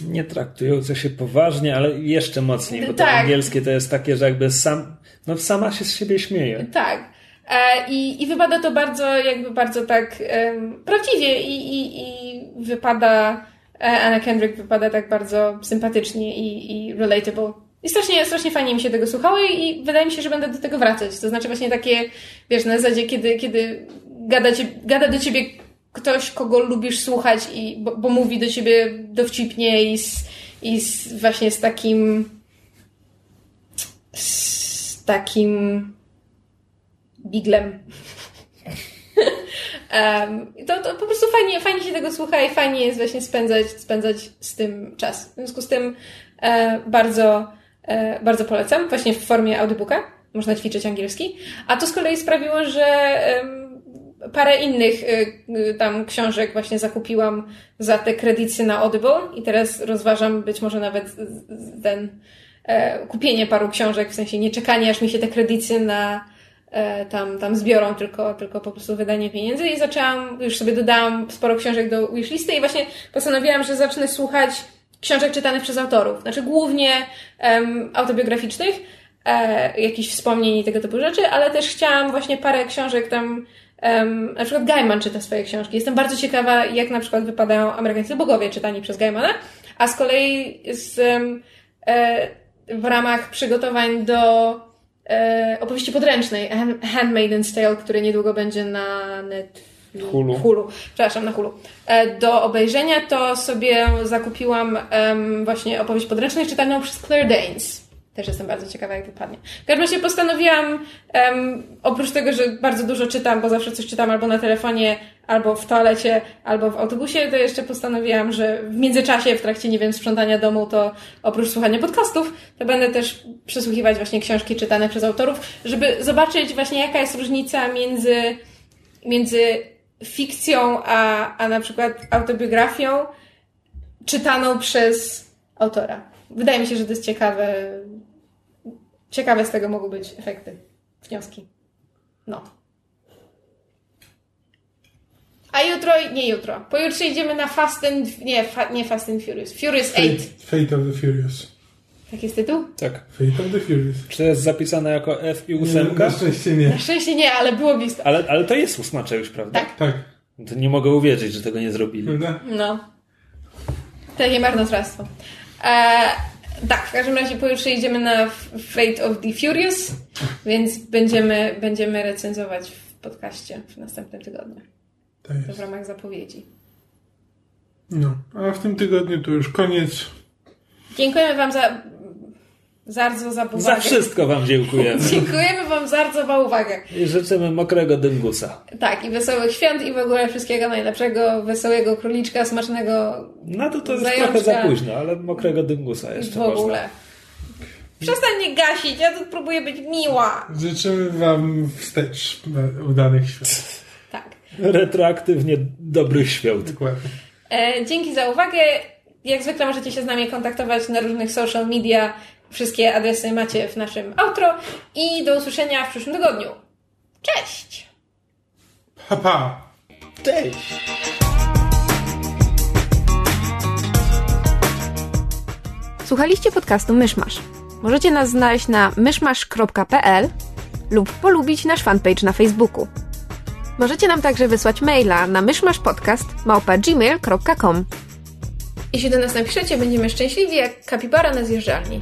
nie traktujące się poważnie, ale jeszcze mocniej, bo tak. to angielskie to jest takie, że jakby sam, no sama się z siebie śmieje. Tak. E, I, I wypada to bardzo, jakby bardzo tak um, prawdziwie i, i, i wypada, e, Anna Kendrick wypada tak bardzo sympatycznie i, i relatable. I strasznie, strasznie fajnie mi się tego słuchało i wydaje mi się, że będę do tego wracać. To znaczy właśnie takie, wiesz, na zasadzie, kiedy, kiedy gada, ci, gada do ciebie ktoś, kogo lubisz słuchać, i, bo, bo mówi do ciebie dowcipnie i, z, i z, właśnie z takim z takim biglem. um, to, to po prostu fajnie, fajnie się tego słucha i fajnie jest właśnie spędzać, spędzać z tym czas. W związku z tym e, bardzo, e, bardzo polecam, właśnie w formie audiobooka. Można ćwiczyć angielski. A to z kolei sprawiło, że parę innych y, y, tam książek właśnie zakupiłam za te kredyty na Audible i teraz rozważam być może nawet ten e, kupienie paru książek, w sensie nie czekanie aż mi się te kredyty na e, tam, tam zbiorą, tylko, tylko po prostu wydanie pieniędzy. I zaczęłam, już sobie dodałam sporo książek do wishlisty i właśnie postanowiłam, że zacznę słuchać książek czytanych przez autorów, znaczy głównie um, autobiograficznych, e, jakichś wspomnień i tego typu rzeczy, ale też chciałam właśnie parę książek tam Um, na przykład Gaiman czyta swoje książki. Jestem bardzo ciekawa, jak na przykład wypadają amerykańscy bogowie czytani przez Gaimana, a z kolei z, e, w ramach przygotowań do e, opowieści podręcznej Handmaiden's Tale, który niedługo będzie na Netflix. Hulu. Hulu. Przepraszam, na Hulu. E, do obejrzenia to sobie zakupiłam um, właśnie opowieść podręcznej czytaną przez Claire Danes. Też jestem bardzo ciekawa, jak wypadnie. W każdym razie postanowiłam, um, oprócz tego, że bardzo dużo czytam, bo zawsze coś czytam albo na telefonie, albo w toalecie, albo w autobusie, to jeszcze postanowiłam, że w międzyczasie, w trakcie, nie wiem, sprzątania domu, to oprócz słuchania podcastów, to będę też przesłuchiwać właśnie książki czytane przez autorów, żeby zobaczyć właśnie, jaka jest różnica między, między fikcją, a, a na przykład autobiografią czytaną przez autora. Wydaje mi się, że to jest ciekawe, Ciekawe z tego mogą być efekty, wnioski. No. A jutro, nie jutro, pojutrze idziemy na Fast and, nie, fa, nie Fast and Furious, Furious 8. Fate, Fate of the Furious. Tak jest tytuł? Tak. Fate of the Furious. Czy to jest zapisane jako F i ósemka? Na szczęście nie. Na szczęście nie, ale było blisko. Ale, ale to jest ósma część, prawda? Tak. Tak. To nie mogę uwierzyć, że tego nie zrobili. Prawda? No. Takie marnotrawstwo. Eee, tak, w każdym razie pojutrze idziemy na Fate of the Furious, więc będziemy, będziemy recenzować w podcaście w następnym tygodniu. To, jest. to w ramach zapowiedzi. No, a w tym tygodniu to już koniec. Dziękujemy Wam za bardzo za uwagę. Za wszystko Wam dziękujemy. Dziękujemy Wam bardzo za uwagę. I życzymy mokrego dyngusa. Tak, i wesołych świąt i w ogóle wszystkiego najlepszego, wesołego króliczka, smacznego No to to jest zajączka. trochę za późno, ale mokrego dyngusa jeszcze w ogóle. można. Przestań nie gasić, ja tu próbuję być miła. Życzymy Wam wstecz udanych świąt. Tak. Retroaktywnie dobrych świąt. Dokładnie. E, dzięki za uwagę. Jak zwykle możecie się z nami kontaktować na różnych social media. Wszystkie adresy macie w naszym outro i do usłyszenia w przyszłym tygodniu. Cześć! Pa, pa. Cześć! Słuchaliście podcastu Myszmasz. Możecie nas znaleźć na myszmasz.pl lub polubić nasz fanpage na Facebooku. Możecie nam także wysłać maila na myszmaszpodcast.gmail.com Jeśli do nas napiszecie, będziemy szczęśliwi jak kapibara na zjeżdżalni.